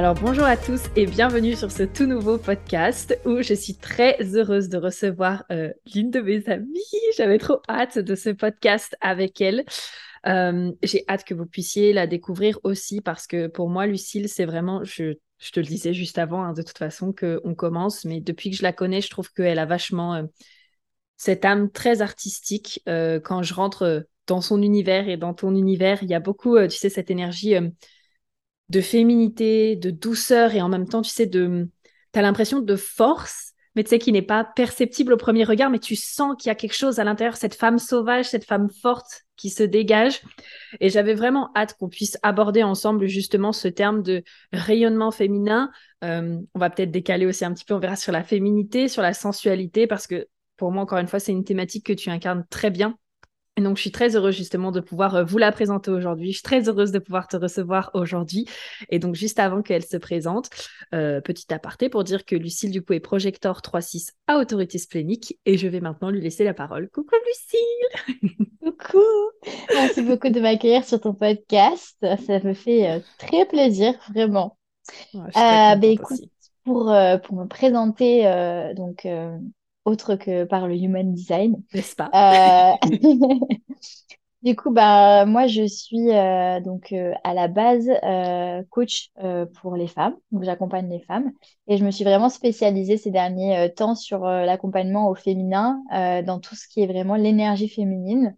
Alors bonjour à tous et bienvenue sur ce tout nouveau podcast où je suis très heureuse de recevoir euh, l'une de mes amies. J'avais trop hâte de ce podcast avec elle. Euh, j'ai hâte que vous puissiez la découvrir aussi parce que pour moi, Lucille, c'est vraiment, je, te le disais juste avant, hein, de toute façon, qu'on commence, mais depuis que je la connais, je trouve qu'elle a vachement euh, cette âme très artistique. quand je rentre dans son univers et dans ton univers, il y a beaucoup, tu sais, cette énergie de féminité, de douceur et en même temps, tu sais, de, as l'impression de force, mais tu sais, qui n'est pas perceptible au premier regard, mais tu sens qu'il y a quelque chose à l'intérieur, cette femme sauvage, cette femme forte qui se dégage. Et j'avais vraiment hâte qu'on puisse aborder ensemble justement ce terme de rayonnement féminin. Euh, on va peut-être décaler aussi un petit peu, on verra sur la féminité, sur la sensualité, parce que pour moi, encore une fois, c'est une thématique que tu incarnes très bien donc, je suis très heureuse justement de pouvoir euh, vous la présenter aujourd'hui. Je suis très heureuse de pouvoir te recevoir aujourd'hui. Et donc, juste avant qu'elle se présente, euh, petit aparté pour dire que Lucille, du coup, est projecteur 3.6 à autorité splénique. Et je vais maintenant lui laisser la parole. Coucou Lucille Coucou Merci beaucoup de m'accueillir sur ton podcast. Ça me fait euh, très plaisir, vraiment. ben, écoute, pour, pour me présenter, donc autre que par le human design. N'est-ce pas? Euh, Du coup, bah, moi, je suis euh, donc euh, à la base coach pour les femmes. Donc, j'accompagne les femmes. Et je me suis vraiment spécialisée ces derniers temps sur l'accompagnement au féminin, dans tout ce qui est vraiment l'énergie féminine.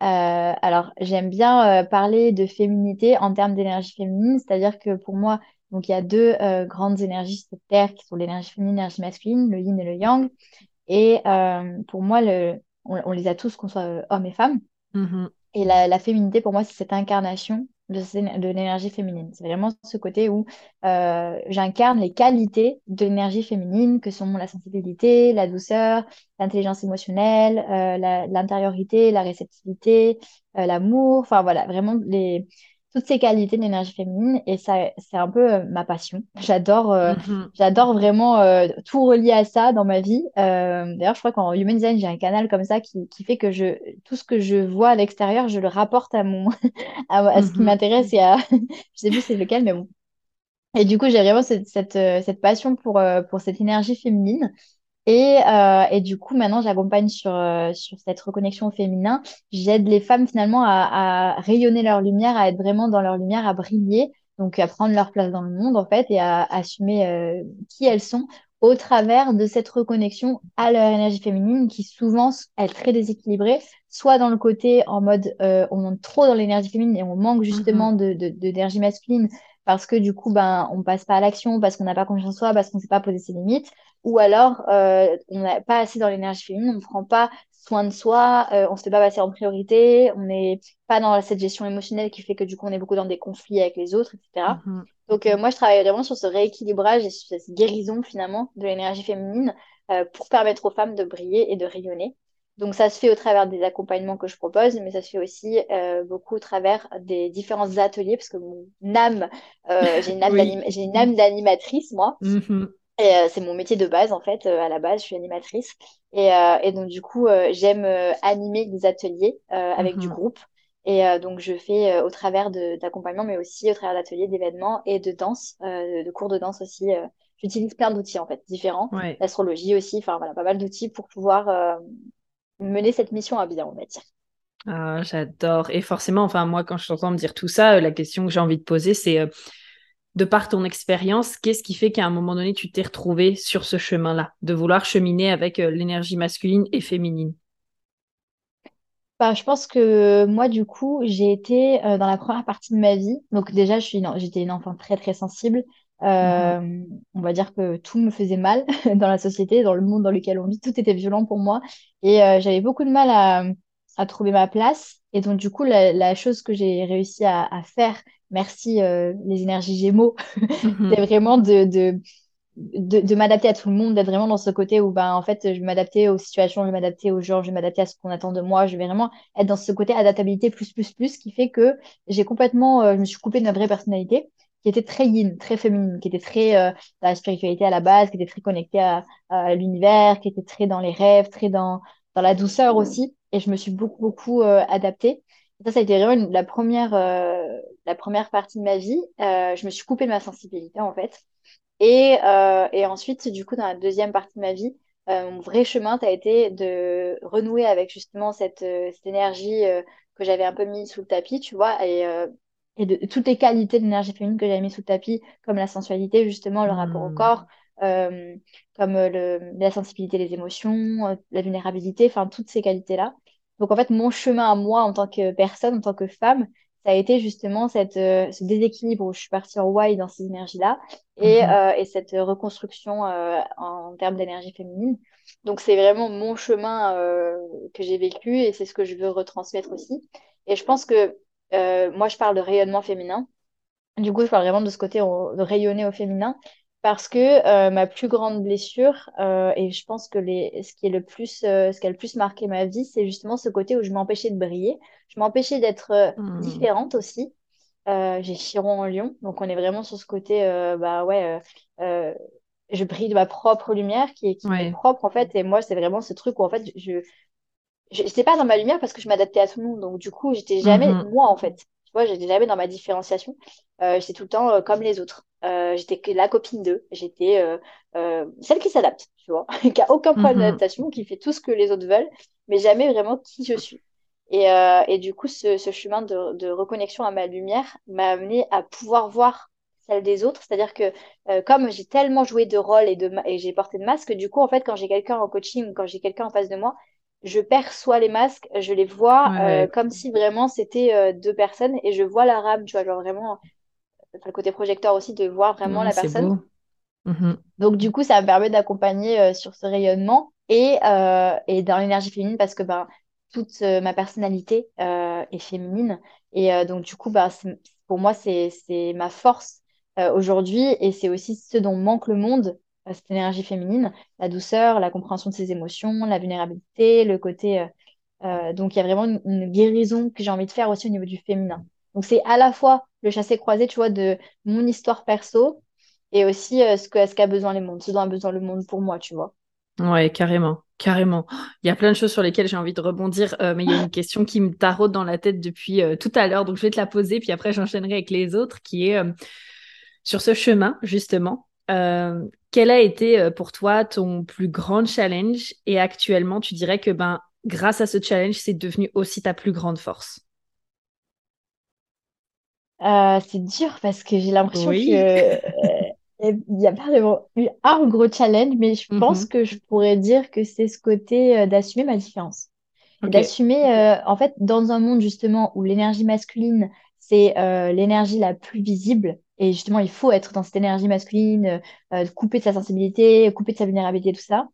alors, j'aime bien parler de féminité en termes d'énergie féminine, c'est-à-dire que pour moi, donc il y a deux grandes énergies sur Terre qui sont l'énergie féminine et l'énergie masculine, le yin et le yang. Et euh, pour moi, le, on, les a tous, qu'on soit euh, hommes et femmes. Mm-hmm. Et la, la, féminité, pour moi, c'est cette incarnation de, de l'énergie féminine. C'est vraiment ce côté où euh, j'incarne les qualités de l'énergie féminine, que sont la sensibilité, la douceur, l'intelligence émotionnelle, euh, l'intériorité, la, la, réceptivité, l'amour. Enfin voilà, vraiment les, toutes ces qualités de l'énergie féminine et ça c'est un peu euh, ma passion j'adore euh, mhm. j'adore vraiment euh, tout relier à ça dans ma vie d'ailleurs je crois qu'en human design j'ai un canal comme ça qui, qui, fait que je tout ce que je vois à l'extérieur je le rapporte à mon à, ce qui mhm. m'intéresse et à je sais plus c'est lequel mais bon et du coup j'ai vraiment cette, cette, cette passion pour pour cette énergie féminine et, euh, et, du coup, maintenant, j'accompagne sur, euh, sur cette reconnexion au féminin. J'aide les femmes finalement à, à, rayonner leur lumière, à être vraiment dans leur lumière, à briller, donc à prendre leur place dans le monde en fait et à, assumer euh, qui elles sont au travers de cette reconnexion à leur énergie féminine qui souvent est très déséquilibrée, soit dans le côté en mode on monte trop dans l'énergie féminine et on manque justement mm-hmm. de d'énergie masculine parce que du coup ben on passe pas à l'action parce qu'on n'a pas confiance en soi parce qu'on ne sait pas poser ses limites ou alors euh, on n'a pas assez dans l'énergie féminine, on ne prend pas soin de soi, euh, on ne se fait pas passer en priorité, on n'est pas dans cette gestion émotionnelle qui fait que du coup on est beaucoup dans des conflits avec les autres, etc. Mm-hmm. Donc euh, moi je travaille vraiment sur ce rééquilibrage et sur cette guérison finalement de l'énergie féminine pour permettre aux femmes de briller et de rayonner. Donc ça se fait au travers des accompagnements que je propose, mais ça se fait aussi beaucoup au travers des différents ateliers, parce que mon âme, j'ai une âme d'animatrice, moi. Mm-hmm. Et euh, c'est mon métier de base, en fait. Euh, à la base, je suis animatrice. Et, euh, et donc, du coup, j'aime animer des ateliers avec du mhm. groupe. Et donc, je fais au travers d'accompagnement, mais aussi au travers d'ateliers, d'événements et de danse, de cours de danse aussi. J'utilise plein d'outils, en fait, différents. L'astrologie aussi, enfin, voilà, pas mal d'outils pour pouvoir mener cette mission à bien, on va dire. Ah, j'adore. Et forcément, enfin, moi, quand je t'entends me dire tout ça, la question que j'ai envie de poser, c'est de par ton expérience, qu'est-ce qui fait qu'à un moment donné, tu t'es retrouvé sur ce chemin-là, de vouloir cheminer avec euh, l'énergie masculine et féminine? Bah, je pense que moi, du coup, j'ai été euh, dans la première partie de ma vie. Donc déjà, je suis, j'étais une enfant très, très sensible. Euh, mhm. On va dire que tout me faisait mal dans la société, dans le monde dans lequel on vit. Tout était violent pour moi. Et j'avais beaucoup de mal à, à trouver ma place. Et donc, du coup, la, chose que j'ai réussi à, faire, merci euh, les énergies Gémeaux, mhm. c'est vraiment de, de, de, m'adapter à tout le monde, d'être vraiment dans ce côté où, ben, en fait, je vais m'adapter aux situations, je vais m'adapter aux gens, je vais m'adapter à ce qu'on attend de moi. Je vais vraiment être dans ce côté adaptabilité plus, plus, plus, qui fait que j'ai complètement, euh, je me suis coupée de ma vraie personnalité qui était très yin, très féminine, qui était très euh, dans la spiritualité à la base, qui était très connectée à, à l'univers, qui était très dans les rêves, très dans, dans la douceur aussi. Et je me suis beaucoup, beaucoup euh, adaptée. ça, ça a été vraiment la, première, euh, la première partie de ma vie. je me suis coupée de ma sensibilité, en fait. Et, et ensuite, du coup, dans la deuxième partie de ma vie, mon vrai chemin, ça a été de renouer avec justement cette, cette énergie que j'avais un peu mis sous le tapis, tu vois, et et de, toutes les qualités de l'énergie féminine que j'avais mis sous le tapis, comme la sensualité, justement, le rapport au hmm. corps, euh, comme euh, le, la sensibilité des émotions, euh, la vulnérabilité, enfin, toutes ces qualités-là. Donc, en fait, mon chemin à moi en tant que personne, en tant que femme, ça a été justement cette, ce déséquilibre où je suis partie en why dans ces énergies-là et, hmm. et cette reconstruction en termes d'énergie féminine. Donc, c'est vraiment mon chemin que j'ai vécu et c'est ce que je veux retransmettre aussi. Et je pense que moi, je parle de rayonnement féminin. Du coup, je parle vraiment de ce côté de rayonner au féminin parce que euh, ma plus grande blessure, euh, et je pense que les, ce qui est le plus, ce qui a le plus marqué ma vie, c'est justement ce côté où je m'empêchais de briller. Je m'empêchais d'être hmm. différente aussi. j'ai Chiron en lion, donc on est vraiment sur ce côté, bah ouais, je brille de ma propre lumière qui est, qui est propre en fait. Et moi, c'est vraiment ce truc où en fait, je, j'étais pas dans ma lumière parce que je m'adaptais à tout le monde. Donc, du coup, j'étais jamais mhm. moi, en fait. Vois, j'étais jamais dans ma différenciation. Euh, j'étais tout le temps euh, comme les autres. Euh, j'étais la copine d'eux. J'étais euh, celle qui s'adapte, tu vois, qui a aucun problème mhm. d'adaptation, qui fait tout ce que les autres veulent, mais jamais vraiment qui je suis. Et, et du coup, ce, ce chemin de, de, reconnexion à ma lumière m'a amené à pouvoir voir celle des autres. C'est-à-dire que comme j'ai tellement joué de rôle et, de, et j'ai porté de masque, du coup, en fait, quand j'ai quelqu'un en coaching ou quand j'ai quelqu'un en face de moi, je perçois les masques, je les vois euh, comme si vraiment c'était euh, deux personnes et je vois la rame, tu vois, genre vraiment, le côté projecteur aussi, de voir vraiment la personne. Mhm. Donc, du coup, ça me permet d'accompagner euh, sur ce rayonnement et, et dans l'énergie féminine parce que ben, toute ma personnalité est féminine. Et donc, du coup, ben, pour moi, c'est ma force aujourd'hui et c'est aussi ce dont manque le monde cette énergie féminine, la douceur, la compréhension de ses émotions, la vulnérabilité, le côté. Euh, euh, donc il y a vraiment une, guérison que j'ai envie de faire aussi au niveau du féminin. Donc c'est à la fois le chassé-croisé, tu vois, de mon histoire perso et aussi euh, ce qu'a ce besoin le monde, ce dont a besoin le monde pour moi, tu vois. Ouais, carrément, carrément. Il y a plein de choses sur lesquelles j'ai envie de rebondir, mais il y a une question qui me taraude dans la tête depuis tout à l'heure, donc je vais te la poser, puis après j'enchaînerai avec les autres, qui est sur ce chemin, justement. Euh, quel a été euh, pour toi ton plus grand challenge? Et actuellement tu dirais que ben grâce à ce challenge c'est devenu aussi ta plus grande force euh, C'est dur parce que j'ai l'impression qu'il n'y a pas vraiment eu un gros challenge, mais je pense mhm. que je pourrais dire que c'est ce côté d'assumer ma différence. D'assumer, en fait, dans un monde justement où l'énergie masculine, c'est l'énergie la plus visible, et justement, il faut être dans cette énergie masculine, euh, euh, couper de sa sensibilité, couper de sa vulnérabilité, tout ça.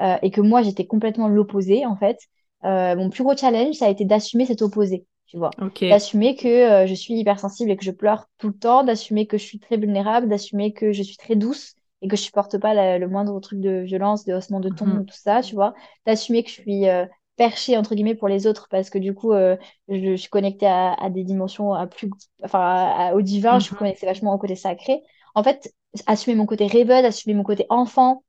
Euh, et que moi, j'étais complètement l'opposé, en fait. mon plus gros challenge, ça a été d'assumer cet opposé, tu vois. D'assumer que je suis hypersensible et que je pleure tout le temps, d'assumer que je suis très vulnérable, d'assumer que je suis très douce et que je supporte pas le moindre truc de violence, de haussement de ton, mhm. tout ça, tu vois. D'assumer que je suis perché entre guillemets pour les autres parce que du coup euh, je, suis connectée à, des dimensions à plus enfin au divin je suis mhm. connectée vachement au côté sacré en fait assumer mon côté rêveuse assumer mon côté enfant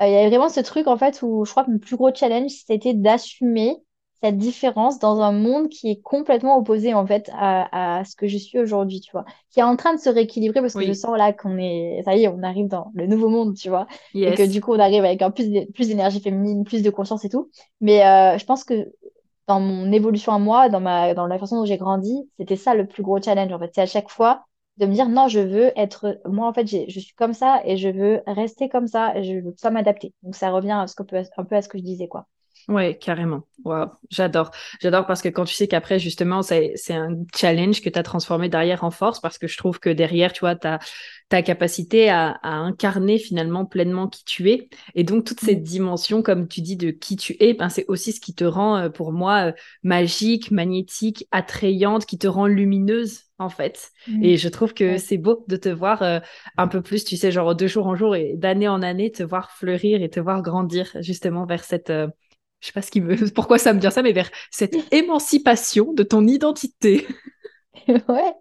euh, il y avait vraiment ce truc en fait où je crois que mon plus gros challenge c'était d'assumer cette différence dans un monde qui est complètement opposé en fait à, ce que je suis aujourd'hui, tu vois, qui est en train de se rééquilibrer parce que je sens là qu'on est, ça y est, on arrive dans le nouveau monde, tu vois, et que du coup on arrive avec un plus plus d'énergie féminine, plus de conscience et tout. Mais euh, je pense que dans mon évolution à moi, dans ma dans la façon dont j'ai grandi, c'était ça le plus gros challenge en fait, c'est à chaque fois de me dire non, je veux être moi en fait, je suis comme ça et je veux rester comme ça, et je veux pas m'adapter. Donc ça revient à ce que, un peu à ce que je disais quoi. Ouais, carrément. Wow, j'adore. J'adore parce que quand tu sais qu'après, justement, c'est, un challenge que tu as transformé derrière en force parce que je trouve que derrière, tu vois, tu ta capacité à, à, incarner finalement pleinement qui tu es. Et donc, toute cette mm. dimension, comme tu dis, de qui tu es, ben, c'est aussi ce qui te rend, euh, pour moi, euh, magique, magnétique, attrayante, qui te rend lumineuse, en fait. Mm. Et je trouve que c'est beau de te voir euh, un peu plus, tu sais, genre de jour en jour et d'année en année, te voir fleurir et te voir grandir justement vers cette je sais pas ce qui me, pourquoi ça me vient ça, mais vers cette émancipation de ton identité. ouais.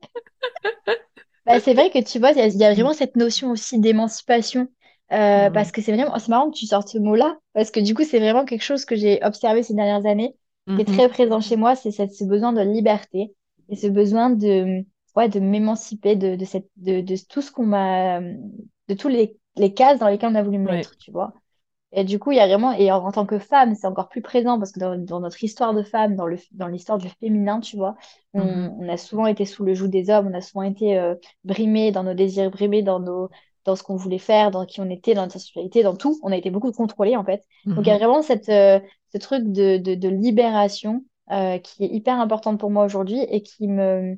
Bah, c'est vrai que tu vois, il y, a vraiment cette notion aussi d'émancipation. Euh, parce que c'est vraiment, c'est marrant que tu sortes ce mot-là, parce que du coup, c'est vraiment quelque chose que j'ai observé ces dernières années, qui est mhm. très présent chez moi, c'est ce besoin de liberté et ce besoin de, ouais, de m'émanciper de, de, cette, de, de tout ce qu'on m'a, de tous les, les cases dans lesquelles on a voulu me mettre, tu vois. Et du coup, il y a vraiment, et en, tant que femme, c'est encore plus présent parce que dans, notre histoire de femme, dans le, dans l'histoire du féminin, tu vois, on, on, a souvent été sous le joug des hommes, on a souvent été euh, brimés dans nos désirs, brimés dans nos, dans ce qu'on voulait faire, dans qui on était, dans notre sexualité, dans tout. On a été beaucoup contrôlés, en fait. Donc, il y a mm-hmm. vraiment cette, euh, ce truc de, de, de libération euh, qui est hyper importante pour moi aujourd'hui et qui me,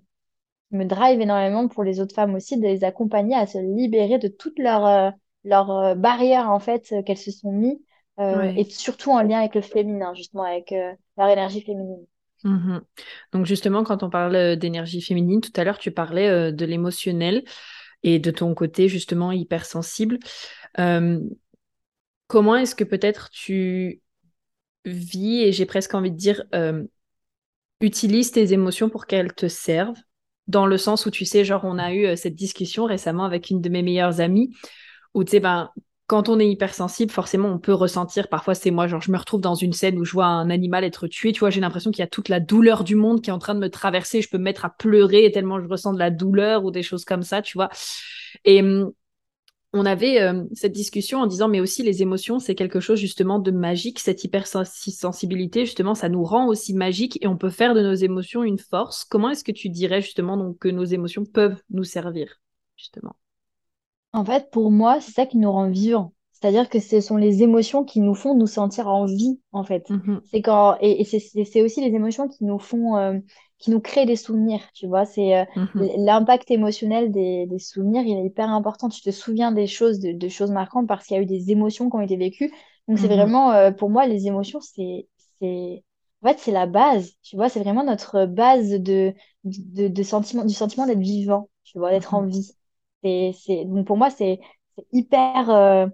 me drive énormément pour les autres femmes aussi, de les accompagner à se libérer de toutes leurs euh, leurs euh, barrières en fait euh, qu'elles se sont mis euh, et surtout en lien avec le féminin justement avec leur énergie féminine. Mmh Donc justement, quand on parle d'énergie féminine, tout à l'heure, tu parlais de l'émotionnel et de ton côté justement hypersensible. comment est-ce que peut-être tu vis, et j'ai presque envie de dire, utilises tes émotions pour qu'elles te servent? Dans le sens où tu sais, genre, on a eu cette discussion récemment avec une de mes meilleures amies où tu sais, ben, quand on est hypersensible, forcément, on peut ressentir, parfois c'est moi, genre je me retrouve dans une scène où je vois un animal être tué, tu vois, j'ai l'impression qu'il y a toute la douleur du monde qui est en train de me traverser, je peux me mettre à pleurer tellement je ressens de la douleur ou des choses comme ça, tu vois. Et hum, on avait euh, cette discussion en disant, mais aussi les émotions, c'est quelque chose justement de magique, cette hypersensibilité, justement, ça nous rend aussi magique et on peut faire de nos émotions une force. Comment est-ce que tu dirais justement donc, que nos émotions peuvent nous servir, justement? En fait, pour moi, c'est ça qui nous rend vivants. C'est-à-dire que ce sont les émotions qui nous font nous sentir en vie, en fait. Mmh c'est quand et, c'est aussi les émotions qui nous font, euh, qui nous créent des souvenirs. Tu vois, c'est euh, mmh l'impact émotionnel des, des, souvenirs, il est hyper important. Tu te souviens des choses, de, choses marquantes parce qu'il y a eu des émotions qui ont été vécues. Donc c'est mmh vraiment, euh, pour moi, les émotions, c'est, c'est, en fait, c'est la base. Tu vois, c'est vraiment notre base de, de, de sentiment, du sentiment d'être vivant. Tu vois, d'être en vie. C'est, donc pour moi, c'est hyper. Euh,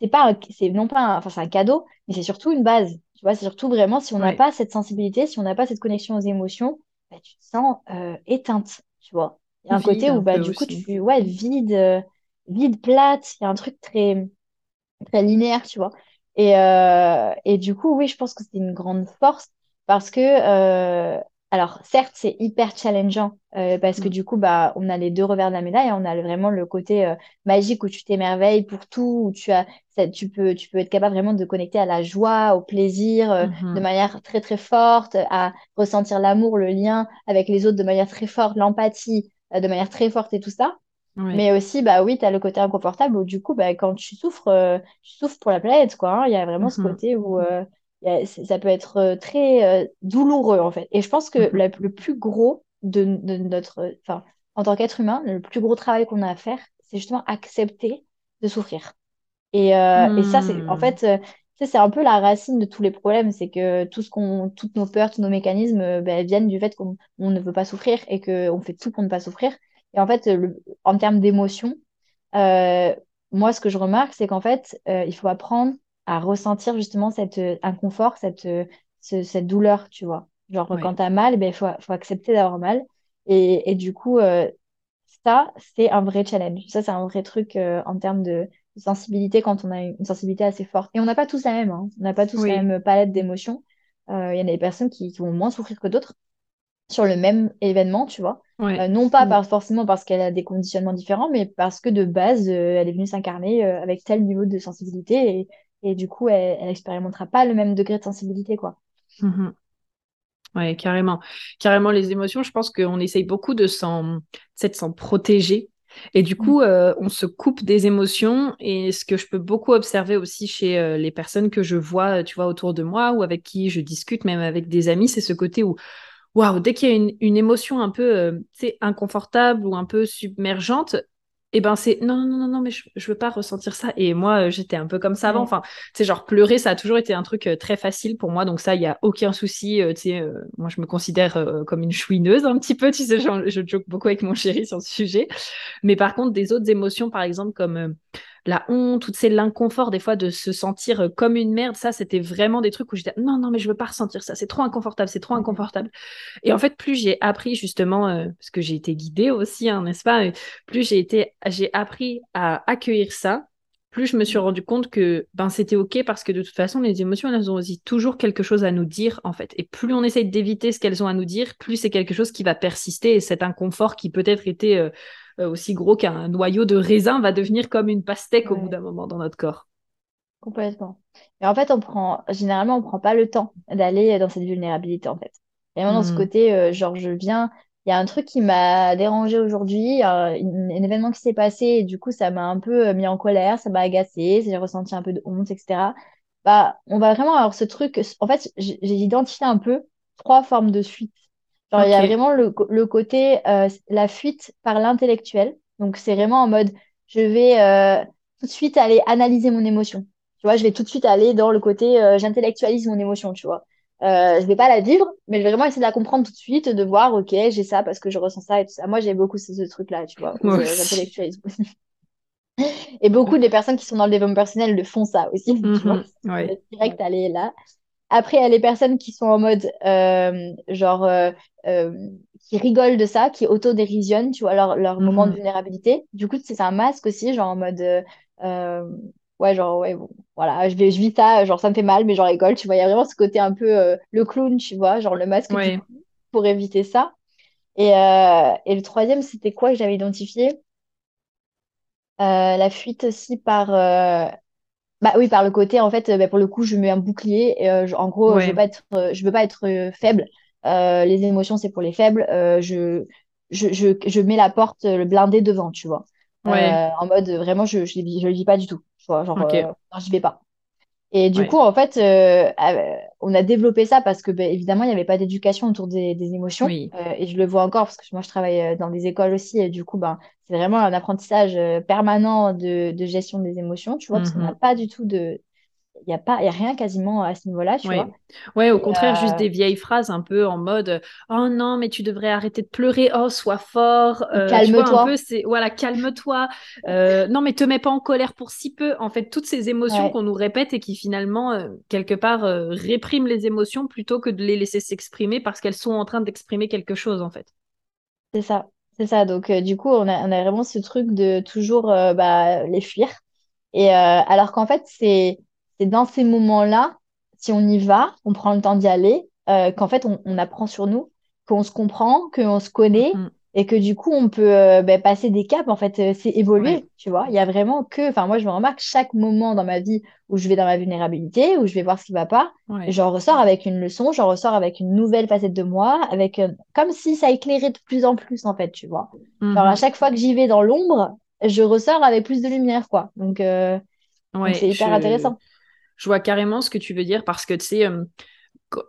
c'est pas c'est non pas un, enfin c'est un cadeau, mais c'est surtout une base. Tu vois, c'est surtout vraiment si on n'a pas cette sensibilité, si on n'a pas cette connexion aux émotions, bah, tu te sens euh, éteinte. Tu vois, il y a un côté où bah du coup tu ouais vide, euh, vide plate. Il y a un truc très très linéaire, tu vois. Et et du coup oui, je pense que c'est une grande force parce que alors, certes, c'est hyper challengeant euh, parce que mm. du coup, bah, on a les deux revers de la médaille. On a vraiment le côté euh, magique où tu t'émerveilles pour tout, où tu as, tu peux, tu peux être capable vraiment de connecter à la joie, au plaisir euh, mm-hmm. de manière très très forte, à ressentir l'amour, le lien avec les autres de manière très forte, l'empathie de manière très forte et tout ça. Mais aussi, bah oui, tu as le côté inconfortable où du coup, bah, quand tu souffres, tu souffres pour la planète, quoi. Hein. Il y a vraiment ce mm-hmm. côté où ça peut être euh, très euh, douloureux en fait. Et je pense que mhm. le plus gros de, notre, enfin, en tant qu'être humain, le plus gros travail qu'on a à faire, c'est justement accepter de souffrir. Et, euh, et ça, c'est en hmm. fait, c'est un peu la racine de tous les problèmes, c'est que tout ce qu'on, toutes nos peurs, tous nos mécanismes ben, viennent du fait qu'on ne veut pas souffrir et qu'on fait tout pour ne pas souffrir. Et en fait, en termes d'émotion, moi, ce que je remarque, c'est qu'en fait, il faut apprendre à ressentir justement cet euh, inconfort, cette, euh, cette douleur, tu vois. Genre, quand tu as mal, il ben, faut, faut accepter d'avoir mal. Et, et, du coup, euh, ça, c'est un vrai challenge. Ça, c'est un vrai truc en termes de, sensibilité quand on a une sensibilité assez forte. Et on n'a pas tous la même. Hein. On n'a pas tous la même palette d'émotions. Il y en a des personnes qui, qui, vont moins souffrir que d'autres sur le même événement, tu vois. non pas mm. forcément parce qu'elle a des conditionnements différents, mais parce que de base, elle est venue s'incarner avec tel niveau de sensibilité et, et du coup, elle, n'expérimentera pas le même degré de sensibilité, quoi. Mhm. Ouais, carrément. Carrément, les émotions, je pense qu'on essaye beaucoup de s'en, s'en protéger. Et du coup, euh, on se coupe des émotions. Et ce que je peux beaucoup observer aussi chez euh, les personnes que je vois, tu vois, autour de moi ou avec qui je discute, même avec des amis, c'est ce côté où, waouh, dès qu'il y a une, une, émotion un peu, euh, inconfortable ou un peu submergente, et ben c'est non non non non mais je, je veux pas ressentir ça. Et moi euh, j'étais un peu comme ça avant. Enfin tu sais genre pleurer ça a toujours été un truc euh, très facile pour moi. Donc ça il y a aucun souci euh, tu sais moi je me considère comme une chouineuse un petit peu tu sais je joke beaucoup avec mon chéri sur ce sujet. Mais par contre des autres émotions par exemple comme la honte, c'est l'inconfort des fois de se sentir euh, comme une merde, ça c'était vraiment des trucs où j'étais non non mais je veux pas ressentir ça, c'est trop inconfortable, c'est trop inconfortable. Et en fait plus j'ai appris justement euh, parce que j'ai été guidée aussi, hein, n'est-ce pas Plus j'ai été j'ai appris à accueillir ça, plus je me suis rendu compte que ben c'était ok parce que de toute façon les émotions elles ont aussi toujours quelque chose à nous dire en fait. Et plus on essaye d'éviter ce qu'elles ont à nous dire, plus c'est quelque chose qui va persister et cet inconfort qui peut-être était euh, euh, aussi gros qu'un noyau de raisin va devenir comme une pastèque au bout d'un moment dans notre corps. Complètement. Et en fait, on prend, généralement, on prend pas le temps d'aller dans cette vulnérabilité, en fait. Vraiment dans ce hmm. côté, euh, genre, je viens, il y a un truc qui m'a dérangé aujourd'hui, un, événement qui s'est passé, et du coup, ça m'a un peu euh, mis en colère, ça m'a agacé, j'ai ressenti un peu de honte, etc. Bah, on va vraiment avoir ce truc. En fait, j'ai identifié un peu trois formes de Genre, il y a vraiment le, le côté, euh, la fuite par l'intellectuel. Donc, c'est vraiment en mode, je vais euh, tout de suite aller analyser mon émotion. Tu vois, je vais tout de suite aller dans le côté, euh, j'intellectualise mon émotion, tu vois. Euh, je vais pas la vivre, mais je vais vraiment essayer de la comprendre tout de suite, de voir, ok, j'ai ça parce que je ressens ça et tout ça. Moi, j'ai beaucoup ce, ce truc-là, tu vois. J'intellectualise. et beaucoup des personnes qui sont dans le développement personnel le font ça aussi, tu vois. Mm-hmm. Ouais. Direct aller là. Après, il y a les personnes qui sont en mode, euh, genre, euh, euh, qui rigolent de ça, qui autodérisionnent, tu vois, leur, leur moment de mhm. vulnérabilité. Du coup, c'est un masque aussi, genre en mode, ouais, genre, ouais, bon, voilà, je, vais, je vis ça, genre, ça me fait mal, mais j'en rigole, tu vois. Il y a vraiment ce côté un peu le clown, tu vois, genre le masque pour éviter ça. Et, et le troisième, c'était quoi que j'avais identifié? la fuite aussi par bah oui, par le côté, en fait, bah, pour le coup, je mets un bouclier. Et, euh, en gros, je veux pas être, euh, je veux pas être euh, faible. les émotions, c'est pour les faibles. je, je, je, je, mets la porte, le blindé devant, tu vois. en mode, vraiment, je je, je le vis pas du tout. Vois, genre, okay. non, j'y vais pas. Et du coup, en fait, euh, euh, on a développé ça parce que, ben, évidemment, il n'y avait pas d'éducation autour des, des émotions. Euh, et je le vois encore parce que moi, je travaille dans des écoles aussi. Et du coup, ben, c'est vraiment un apprentissage permanent de, de gestion des émotions, tu vois, parce qu'on n'a mmh pas du tout de, il n'y a, pas, y a rien quasiment à ce niveau-là, tu oui. vois. Ouais, au contraire, juste euh, des vieilles phrases un peu en mode Oh non, mais tu devrais arrêter de pleurer, oh, sois fort. Euh, calme-toi. voilà, calme-toi. Euh, non, mais te mets pas en colère pour si peu. En fait, toutes ces émotions qu'on nous répète et qui finalement, quelque part, répriment les émotions plutôt que de les laisser s'exprimer parce qu'elles sont en train d'exprimer quelque chose, en fait. C'est ça. C'est ça. Donc, du coup, on a, on a, vraiment ce truc de toujours bah, les fuir. Et alors qu'en fait, c'est c'est dans ces moments-là, si on y va, on prend le temps d'y aller, euh, qu'en fait, on, apprend sur nous, qu'on se comprend, qu'on se connaît. Mm. Et que du coup, on peut euh, ben, passer des caps, en fait, euh, c'est évoluer, tu vois. Il y a vraiment que, enfin, moi, je me remarque chaque moment dans ma vie où je vais dans ma vulnérabilité, où je vais voir ce qui va pas, j'en ressors avec une leçon, j'en ressors avec une nouvelle facette de moi, avec comme si ça éclairait de plus en plus, en fait, tu vois. Alors, à mm-hmm. chaque fois que j'y vais dans l'ombre, je ressors avec plus de lumière, quoi. Donc, c'est hyper intéressant je vois carrément ce que tu veux dire parce que tu euh,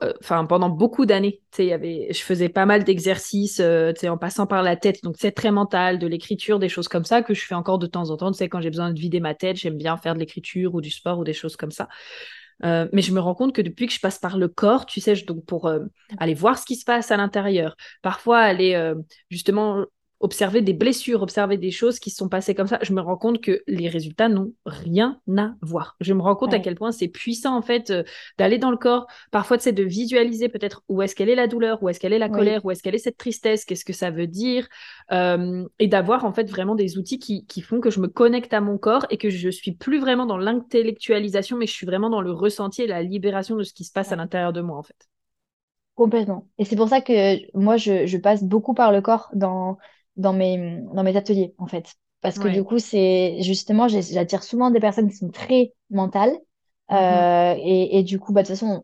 euh, pendant beaucoup d'années, tu sais, avait, je faisais pas mal d'exercices, euh, tu sais, en passant par la tête, donc c'est très mental, de l'écriture, des choses comme ça que je fais encore de temps en temps. Tu quand j'ai besoin de vider ma tête, j'aime bien faire de l'écriture ou du sport ou des choses comme ça. mais je me rends compte que depuis que je passe par le corps, tu sais, donc pour aller voir ce qui se passe à l'intérieur, parfois aller justement observer des blessures, observer des choses qui se sont passées comme ça, je me rends compte que les résultats n'ont rien à voir. Je me rends compte à quel point c'est puissant en fait euh, d'aller dans le corps, parfois c'est de visualiser peut-être où est-ce qu'elle est la douleur, où est-ce qu'elle est la colère, où est-ce qu'elle est cette tristesse, qu'est-ce que ça veut dire, euh, et d'avoir en fait vraiment des outils qui, qui, font que je me connecte à mon corps et que je suis plus vraiment dans l'intellectualisation, mais je suis vraiment dans le ressenti et la libération de ce qui se passe à l'intérieur de moi en fait. Complètement. Et c'est pour ça que moi, je, je passe beaucoup par le corps dans dans mes, dans mes ateliers, en fait. Parce que du coup, c'est justement, j'attire souvent des personnes qui sont très mentales, Euh, et, et, du coup, bah, de toute façon,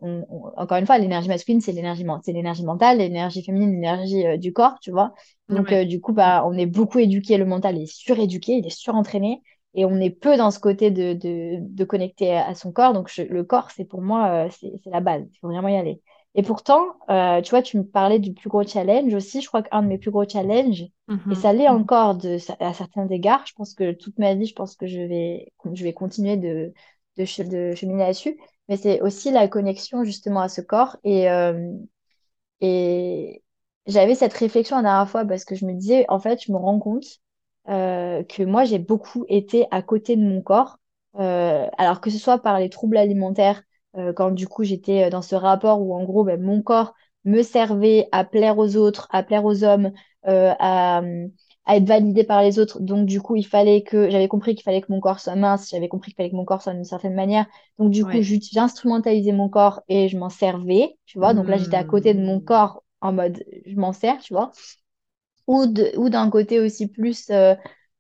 encore une fois, l'énergie masculine, c'est l'énergie, c'est l'énergie mentale, l'énergie féminine, l'énergie euh, du corps, tu vois. Donc, euh, du coup, bah, on est beaucoup éduqué, le mental est suréduqué, il est surentraîné, et on est peu dans ce côté de, de, de connecter à, son corps. Donc, le corps, c'est pour moi, c'est la base, il faut vraiment y aller. Et pourtant, tu vois, tu me parlais du plus gros challenge aussi. Je crois qu'un de mes plus gros challenges, et mm-hmm. ça l'est encore de, à certains égards, je pense que toute ma vie, je pense que je vais, je vais continuer de de, de cheminer là-dessus, mais c'est aussi la connexion justement à ce corps. Et, euh, et j'avais cette réflexion la dernière fois parce que je me disais, en fait, je me rends compte euh, que moi, j'ai beaucoup été à côté de mon corps. Euh, alors que ce soit par les troubles alimentaires, quand du coup j'étais dans ce rapport où en gros ben, mon corps me servait à plaire aux autres, à plaire aux hommes, à, à être validé par les autres. Donc, du coup, il fallait que, j'avais compris qu'il fallait que mon corps soit mince, j'avais compris qu'il fallait que mon corps soit d'une certaine manière. Donc, du coup, j'instrumentalisais mon corps et je m'en servais, tu vois. Donc là, j'étais à côté de mon hmm. corps en mode, je m'en sers, tu vois. Ou, ou d'un côté aussi plus, euh,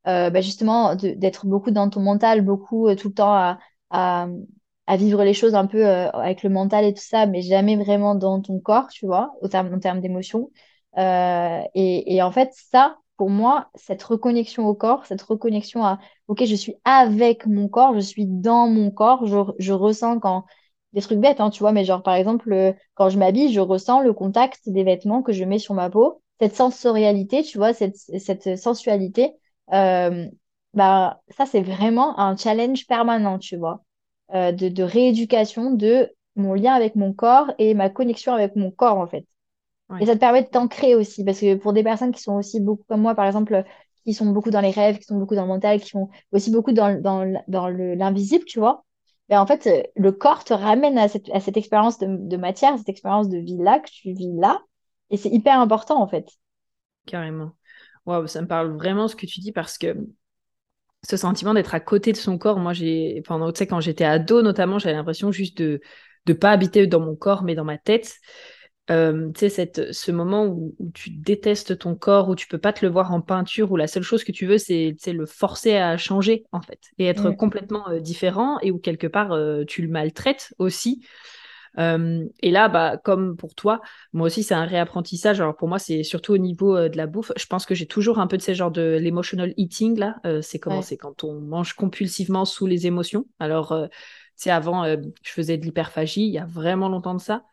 euh, bah, justement, d'être beaucoup dans ton mental, beaucoup euh, tout le temps à, à, à, vivre les choses un peu avec le mental et tout ça, mais jamais vraiment dans ton corps, tu vois, au terme, en termes d'émotion. et, et en fait, ça, pour moi, cette reconnexion au corps, cette reconnexion à, OK, je suis avec mon corps, je suis dans mon corps, je, je ressens quand, des trucs bêtes, hein, tu vois, mais genre, par exemple, euh, quand je m'habille, je ressens le contact des vêtements que je mets sur ma peau, cette sensorialité, tu vois, cette, cette sensualité, euh, bah, ça, c'est vraiment un challenge permanent, tu vois, euh, de, de rééducation de mon lien avec mon corps et ma connexion avec mon corps, en fait. Et ça te permet de t'ancrer aussi, parce que pour des personnes qui sont aussi beaucoup comme moi, par exemple, qui sont beaucoup dans les rêves, qui sont beaucoup dans le mental, qui sont aussi beaucoup dans, dans, dans l'invisible, tu vois, ben en fait, le corps te ramène à cette, à cette expérience de, de matière, cette expérience de vie-là que tu vis là. Et c'est hyper important, en fait. Carrément. Waouh, ça me parle vraiment ce que tu dis parce que ce sentiment d'être à côté de son corps, moi, j'ai, pendant, tu sais, quand j'étais ado, notamment, j'avais l'impression juste de ne pas habiter dans mon corps, mais dans ma tête. Euh, tu sais, ce moment où, tu détestes ton corps, où tu peux pas te le voir en peinture, où la seule chose que tu veux, c'est le forcer à changer, en fait, et être complètement euh, différent, et où quelque part, euh, tu le maltraites aussi. Et là, bah, comme pour toi, moi aussi, c'est un réapprentissage. Alors pour moi, c'est surtout au niveau de la bouffe. Je pense que j'ai toujours un peu de ces genres de l'emotional eating, là. c'est comment? C'est quand on mange compulsivement sous les émotions. Alors, tu sais, avant, je faisais de l'hyperphagie, il y a vraiment longtemps de ça.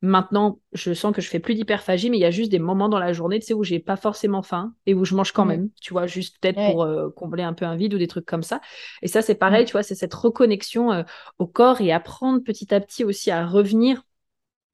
Maintenant, je sens que je fais plus d'hyperphagie, mais il y a juste des moments dans la journée, tu sais, où j'ai pas forcément faim et où je mange quand même, tu vois, juste peut-être pour euh, combler un peu un vide ou des trucs comme ça. Et ça, c'est pareil, tu vois, c'est cette reconnexion euh, au corps et apprendre petit à petit aussi à revenir.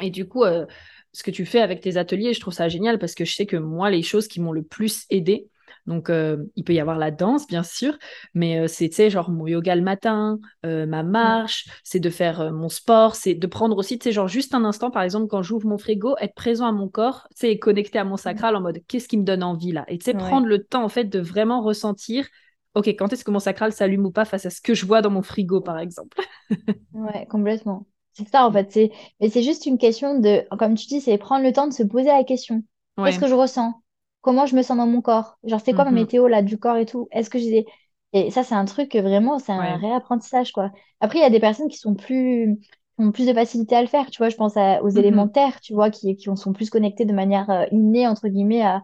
Et du coup, euh, ce que tu fais avec tes ateliers, je trouve ça génial parce que je sais que moi, les choses qui m'ont le plus aidé, donc, euh, il peut y avoir la danse, bien sûr, mais euh, c'est, tu sais, genre mon yoga le matin, euh, ma marche, c'est de faire mon sport, c'est de prendre aussi, tu sais, genre juste un instant, par exemple, quand j'ouvre mon frigo, être présent à mon corps, tu sais, connecté à mon sacral en mode qu'est-ce qui me donne envie là? Et tu sais, prendre le temps, en fait, de vraiment ressentir, ok, quand est-ce que mon sacral s'allume ou pas face à ce que je vois dans mon frigo, par exemple? ouais, complètement. C'est ça, en fait. C'est... Mais c'est juste une question de, comme tu dis, c'est prendre le temps de se poser la question. Qu'est-ce que je ressens? Comment je me sens dans mon corps? Genre, c'est quoi ma mhm. météo là du corps et tout? Est-ce que j'ai. Et ça, c'est un truc vraiment, c'est un réapprentissage, quoi. Après, il y a des personnes qui sont plus ont plus de facilité à le faire, tu vois. Je pense aux mhm. élémentaires, tu vois, qui, qui sont plus connectés de manière euh, innée, entre guillemets, à,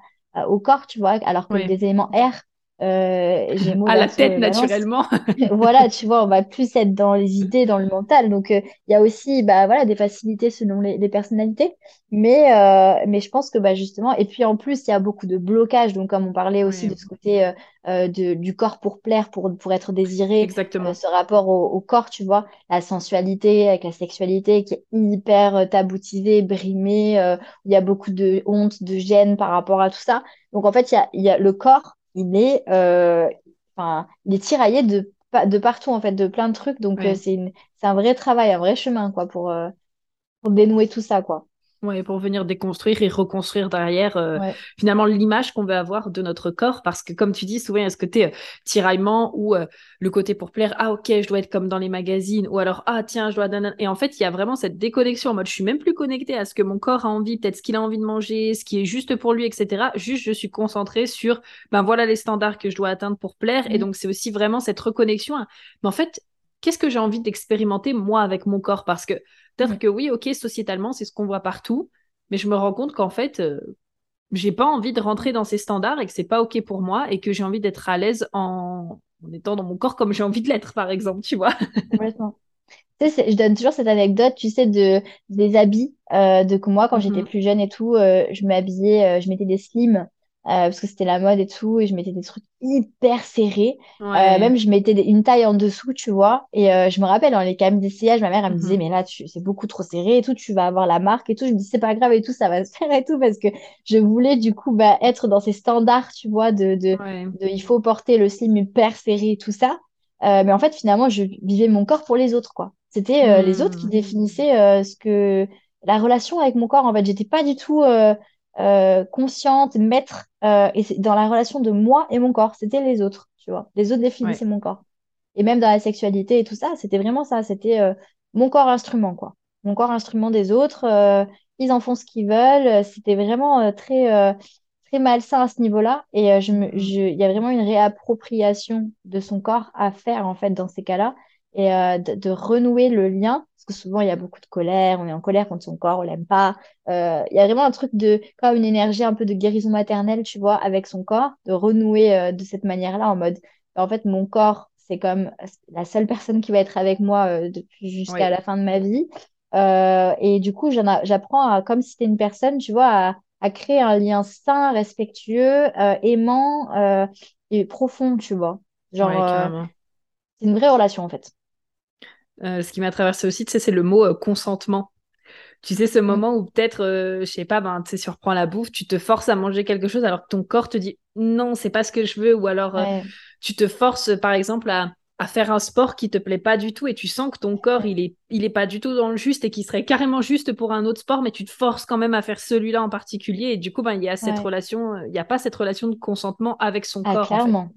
au corps, tu vois, alors que des éléments R, euh, à la tête naturellement. voilà, tu vois, on va plus être dans les idées, dans le mental. Donc, euh, il y a aussi bah, voilà, des facilités selon les, personnalités. Mais, euh, mais je pense que bah, justement, et puis en plus, il y a beaucoup de blocages. Donc, comme on parlait aussi de ce côté de, du corps pour plaire, pour, pour être désiré. Exactement. ce rapport au, corps, tu vois, la sensualité avec la sexualité qui est hyper taboutisée, brimée. il y a beaucoup de honte, de gêne par rapport à tout ça. Donc, en fait, il y a, il y a le corps il est, euh, enfin, il est tiraillé de, de partout, en fait, de plein de trucs. Donc, euh, c'est un vrai travail, un vrai chemin, quoi, pour, euh, pour dénouer tout ça, quoi. Ouais, pour venir déconstruire et reconstruire derrière euh, finalement l'image qu'on veut avoir de notre corps. Parce que comme tu dis, souvent il y a ce côté euh, tiraillement ou euh, le côté pour plaire, ah ok, je dois être comme dans les magazines, ou alors ah tiens, je dois... Et en fait, il y a vraiment cette déconnexion en mode je suis même plus connectée à ce que mon corps a envie, peut-être ce qu'il a envie de manger, ce qui est juste pour lui, etc. Juste, je suis concentrée sur, ben voilà les standards que je dois atteindre pour plaire. Et mmh. donc, c'est aussi vraiment cette reconnexion. Mais en fait, qu'est-ce que j'ai envie d'expérimenter moi avec mon corps? Parce que peut-être que oui, ok, sociétalement, c'est ce qu'on voit partout, mais je me rends compte qu'en fait, euh, j'ai pas envie de rentrer dans ces standards et que c'est pas ok pour moi et que j'ai envie d'être à l'aise en... en étant dans mon corps comme j'ai envie de l'être, par exemple, tu vois. Complètement. Tu sais, je donne toujours cette anecdote, tu sais, de des habits, euh, de que moi, quand j'étais Mhm. plus jeune et tout, euh, je m'habillais, euh, je mettais des slims, parce que c'était la mode et tout, et je mettais des trucs hyper serrés. Euh, Ouais. même, je mettais des- une taille en dessous, tu vois. Et euh, je me rappelle, dans les camions d'essayage, ma mère, elle me disait, Mhm. mais là, c'est beaucoup trop serré et tout, tu vas avoir la marque et tout. Je me dis, c'est pas grave et tout, ça va se faire et tout, parce que je voulais, du coup, bah, être dans ces standards, tu vois, de, de, Ouais. de il faut porter le slim hyper serré et tout ça. Euh, mais en fait, finalement, je vivais mon corps pour les autres, quoi. C'était euh, les autres qui Hmm. définissaient euh, ce que la relation avec mon corps. En fait, j'étais pas du tout euh, consciente, maître, euh, et c'est dans la relation de moi et mon corps. C'était les autres, tu vois. Les autres Ouais. définissaient mon corps. Et même dans la sexualité et tout ça, c'était vraiment ça. C'était euh, mon corps instrument, quoi. Mon corps instrument des autres. euh, ils en font ce qu'ils veulent. C'était vraiment très, très malsain à ce niveau-là. Et je me, Mhm. je, il y a vraiment une réappropriation de son corps à faire, en fait, dans ces cas-là. Et euh, de, de renouer le lien. Parce que souvent, il y a beaucoup de colère. On est en colère contre son corps, on l'aime pas. Euh, il y a vraiment un truc de, comme une énergie un peu de guérison maternelle, tu vois, avec son corps, de renouer euh, de cette manière-là, en mode en fait, mon corps, c'est comme la seule personne qui va être avec moi depuis jusqu'à la fin de ma vie. Et du coup, j'apprends comme si c'était une personne, tu vois, à, à créer un lien sain, respectueux, aimant et profond, tu vois. Genre, c'est une vraie relation, en fait. Euh, ce qui m'a traversé aussi, tu sais, c'est le mot euh, consentement. Tu sais, ce Mm. moment où peut-être, euh, je sais pas, ben, tu sais, surprends la bouffe, tu te forces à manger quelque chose alors que ton corps te dit non, c'est pas ce que je veux, ou alors euh, Ouais, tu te forces, par exemple, à, à faire un sport qui te plaît pas du tout et tu sens que ton corps, il est, il est pas du tout dans le juste et qui serait carrément juste pour un autre sport, mais tu te forces quand même à faire celui-là en particulier et du coup, ben, il y a cette ouais. relation, il n'y a pas cette relation de consentement avec son Ah, corps, en fait. clairement.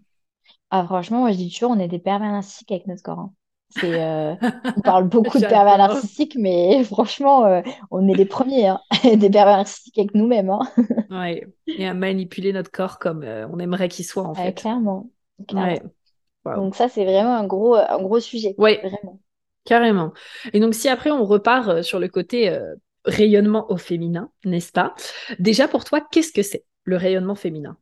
Ah, franchement, moi, je dis toujours, on est des pervers narcissiques avec notre corps. hein. Euh, on parle beaucoup de pervers narcissiques, mais franchement, euh, on est les premiers, hein, des pervers narcissiques avec nous-mêmes. hein. Ouais. Et à manipuler notre corps comme euh, on aimerait qu'il soit, en Ouais, fait. clairement, Ouais. clairement. Donc ça, c'est vraiment un gros, un gros sujet, Ouais, vraiment. carrément. Et donc, si après on repart sur le côté rayonnement au féminin, n'est-ce pas? Déjà, pour toi, qu'est-ce que c'est le rayonnement féminin?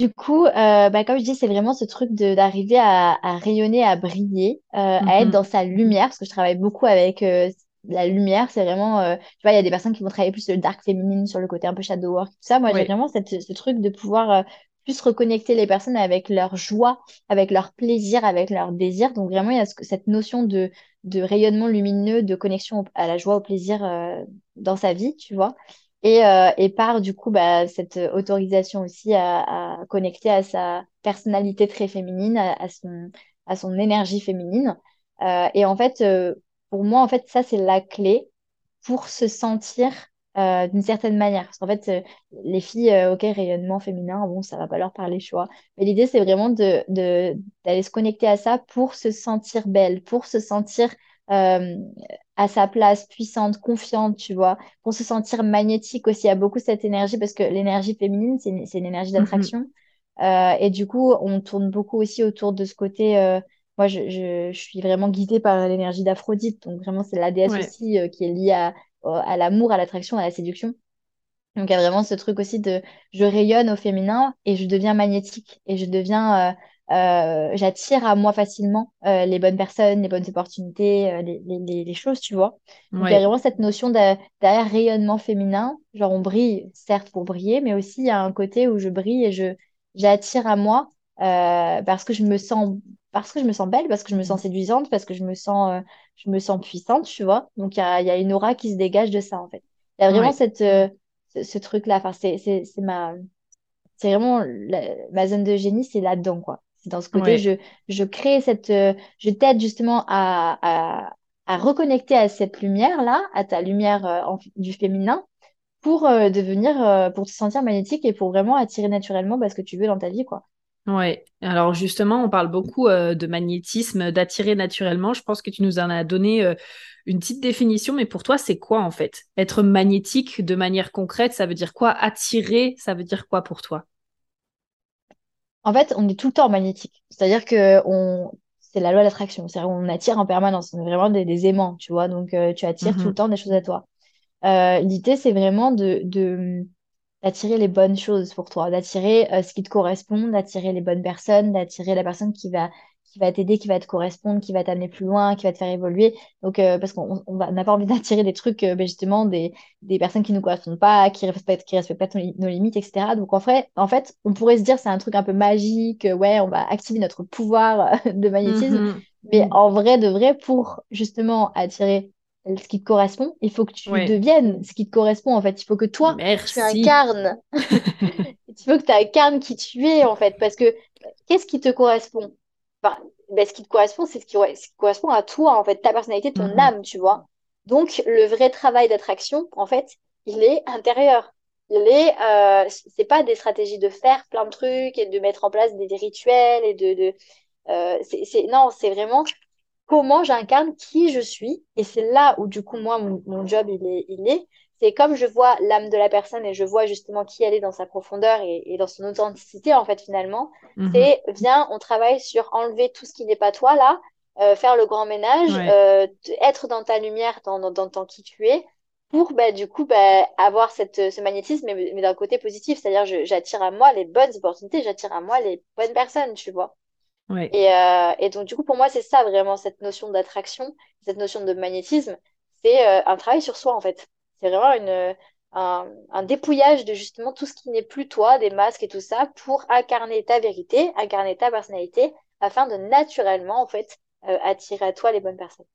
Du coup, euh, bah, comme je dis, c'est vraiment ce truc de d'arriver à, à rayonner, à briller, euh, à être Mhm. dans sa lumière, parce que je travaille beaucoup avec euh, la lumière. C'est vraiment, euh, tu vois, il y a des personnes qui vont travailler plus sur le dark féminine, sur le côté un peu shadow work, tout ça. Moi, j'ai vraiment cette, ce truc de pouvoir euh, plus reconnecter les personnes avec leur joie, avec leur plaisir, avec leur désir. Donc vraiment, il y a ce- cette notion de, de rayonnement lumineux, de connexion au- à la joie, au plaisir euh, dans sa vie, tu vois. Et, euh, et par du coup bah, cette autorisation aussi à, connecter à sa personnalité très féminine, à, son, énergie féminine. Euh, et en fait, euh, pour moi, en fait, ça, c'est la clé pour se sentir d'une certaine manière. Parce qu'en fait, les filles, ok, rayonnement féminin, bon, ça va pas leur parler, vois. Mais l'idée, c'est vraiment de, d'aller se connecter à ça pour se sentir belle, pour se sentir à sa place, puissante, confiante, tu vois pour se sentir magnétique aussi. Il y a beaucoup cette énergie parce que l'énergie féminine, c'est une, énergie Mhm. d'attraction. Euh, et du coup, on tourne beaucoup aussi autour de ce côté. euh, moi, je, je, je suis vraiment guidée par l'énergie d'Aphrodite. Donc, vraiment, c'est la déesse Ouais, aussi euh, qui est liée à, à l'amour, à l'attraction, à la séduction. Donc, il y a vraiment ce truc aussi de je rayonne au féminin et je deviens magnétique et je deviens, euh, j'attire à moi facilement euh, les bonnes personnes, les bonnes opportunités, euh, les, les, les- choses, tu vois. Donc, il y a vraiment cette notion de- derrière rayonnement féminin. Genre, on brille, certes, pour briller, mais aussi il y a un côté où je brille et je, j'attire à moi parce que je me sens, parce que je me sens belle, parce que je me sens séduisante, parce que je me sens, je me sens puissante, tu vois. Donc, il y a, il y a une aura qui se dégage de ça, en fait. Il y a vraiment ouais, cette, ce, ce truc-là. Enfin, c'est, ma, c'est vraiment la- ma zone de génie, c'est là-dedans, quoi. C'est dans ce côté, ouais. je, je crée cette, euh, je t'aide justement à, à, à reconnecter à cette lumière-là, à ta lumière euh, en- du féminin, pour euh, devenir, euh, pour te sentir magnétique et pour vraiment attirer naturellement bah, ce que tu veux dans ta vie, quoi. Ouais. Alors justement, on parle beaucoup euh, de magnétisme, d'attirer naturellement. Je pense que tu nous en as donné une petite définition, mais pour toi, c'est quoi en fait? Être magnétique de manière concrète, ça veut dire quoi? Attirer, ça veut dire quoi pour toi? En fait, on est tout le temps magnétique. C'est-à-dire que on, c'est la loi de l'attraction. On attire en permanence. On est vraiment des, aimants, tu vois. Donc, euh, tu attires tout le mhm. temps des choses à toi. Euh, l'idée, c'est vraiment de, de d'attirer les bonnes choses pour toi, d'attirer euh, ce qui te correspond, d'attirer les bonnes personnes, d'attirer la personne qui va qui va t'aider, qui va te correspondre, qui va t'amener plus loin, qui va te faire évoluer. Donc, euh, parce qu'on n'a pas envie d'attirer des trucs, euh, ben, justement, des, des personnes qui ne nous correspondent pas, qui respectent, qui respectent pas nos limites, etc. Donc, en fait, en fait, on pourrait se dire c'est un truc un peu magique, euh, ouais, on va activer notre pouvoir de magnétisme. Mm-hmm. Mais en vrai, de vrai, pour justement attirer ce qui te correspond, il faut que tu deviennes ce qui te correspond, en fait. Il faut que toi, tu incarnes. il faut que tu incarnes qui tu es, en fait. Parce que qu'est-ce qui te correspond? Ben, ce qui te correspond, c'est ce qui, correspond à toi, en fait, ta personnalité, ton mhm. âme, tu vois. Donc, le vrai travail d'attraction, en fait, il est intérieur. Il est, euh, c'est pas des stratégies de faire plein de trucs et de mettre en place des, rituels et de, de euh, c'est, non, c'est vraiment comment j'incarne qui je suis. Et c'est là où, du coup, moi, mon, mon job, il est, il est c'est comme je vois l'âme de la personne et je vois justement qui elle est dans sa profondeur et, dans son authenticité, en fait, finalement, mhm. c'est viens, on travaille sur enlever tout ce qui n'est pas toi, là, euh, faire le grand ménage, euh, être dans ta lumière, dans, dans, qui tu es, pour, bah, du coup, bah, avoir cette, ce magnétisme, mais, d'un côté positif, c'est-à-dire j'attire à moi les bonnes opportunités, j'attire à moi les bonnes personnes, tu vois. Et, euh, et, donc, du coup, pour moi, c'est ça vraiment, cette notion d'attraction, cette notion de magnétisme, c'est un travail sur soi, en fait. C'est vraiment une, un, dépouillage de justement tout ce qui n'est plus toi, des masques et tout ça, pour incarner ta vérité, incarner ta personnalité, afin de naturellement, en fait, euh, attirer à toi les bonnes personnes.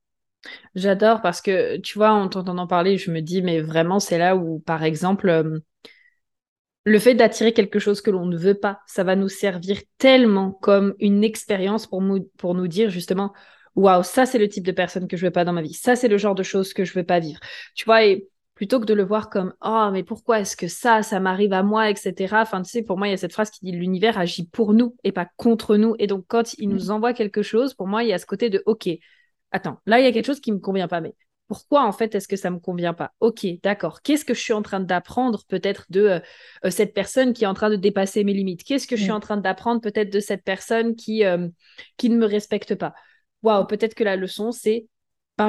J'adore parce que, tu vois, en t'entendant parler, je me dis, mais vraiment, c'est là où, par exemple, euh, le fait d'attirer quelque chose que l'on ne veut pas, ça va nous servir tellement comme une expérience pour, pour nous dire justement, waouh, ça c'est le type de personne que je veux pas dans ma vie, ça c'est le genre de choses que je veux pas vivre. Tu vois, et plutôt que de le voir comme oh mais pourquoi est-ce que ça ça m'arrive à moi etc enfin tu sais pour moi il y a cette phrase qui dit l'univers agit pour nous et pas contre nous et donc quand il nous mm. envoie quelque chose pour moi il y a ce côté de ok attends là il y a quelque chose qui me convient pas mais pourquoi en fait est-ce que ça me convient pas? Ok, d'accord. Qu'est-ce que je suis en train d'apprendre peut-être de euh, euh, cette personne qui est en train de dépasser mes limites? Qu'est-ce que je suis mm. en train d'apprendre peut-être de cette personne qui euh, qui ne me respecte pas? Waouh, peut-être que la leçon c'est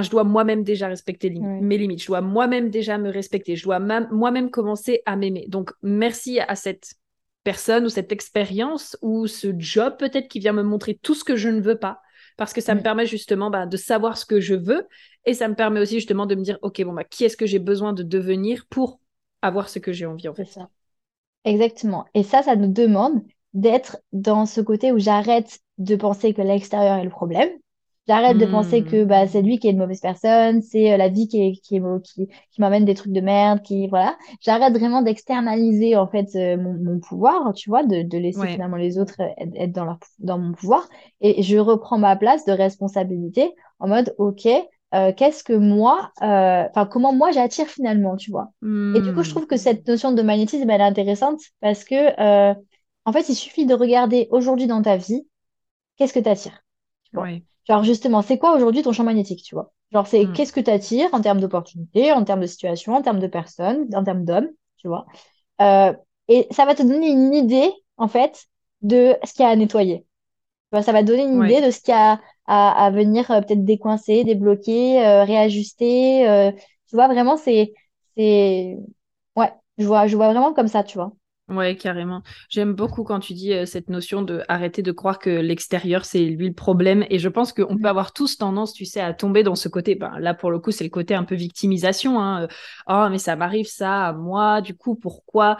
je dois moi-même déjà respecter mes limites, je dois moi-même déjà me respecter, je dois moi-même commencer à m'aimer. Donc, merci à cette personne ou cette expérience ou ce job peut-être qui vient me montrer tout ce que je ne veux pas, parce que ça me permet justement bah, de savoir ce que je veux et ça me permet aussi justement de me dire, ok, bon, bah, qui est-ce que j'ai besoin de devenir pour avoir ce que j'ai envie en fait? ça. Exactement. Et ça, ça nous demande d'être dans ce côté où j'arrête de penser que l'extérieur est le problème J'arrête de penser que bah, c'est lui qui est une mauvaise personne, c'est euh, la vie qui, est, qui, est, qui, qui m'amène des trucs de merde, qui voilà. J'arrête vraiment d'externaliser en fait euh, mon, mon, pouvoir, tu vois, de, de laisser finalement les autres être, dans, leur, dans mon pouvoir. Et je reprends ma place de responsabilité en mode, ok, euh, qu'est-ce que moi, enfin comment moi j'attire finalement, tu vois? Et du coup, je trouve que cette notion de magnétisme, elle est intéressante parce que en fait, il suffit de regarder aujourd'hui dans ta vie, qu'est-ce que tu attires. Ouais. Genre, justement, c'est quoi aujourd'hui ton champ magnétique, tu vois? Genre, c'est hmm. qu'est-ce que tu attires en termes d'opportunités, en termes de situation, en termes de personnes, en termes d'hommes, tu vois? Euh, et ça va te donner une idée, en fait, de ce qu'il y a à nettoyer. ça va te donner une idée de ce qu'il y a à, à venir euh, peut-être décoincer, débloquer, euh, réajuster. tu vois, vraiment, c'est, c'est, ouais, je vois, je vois vraiment comme ça, tu vois. Ouais, carrément. J'aime beaucoup quand tu dis euh, cette notion de arrêter de croire que l'extérieur, c'est lui le problème. Et je pense qu'on peut mm. avoir tous tendance, tu sais, à tomber dans ce côté. Ben, là, pour le coup, c'est le côté un peu victimisation. Hein. Oh, mais ça m'arrive ça à moi, du coup, pourquoi?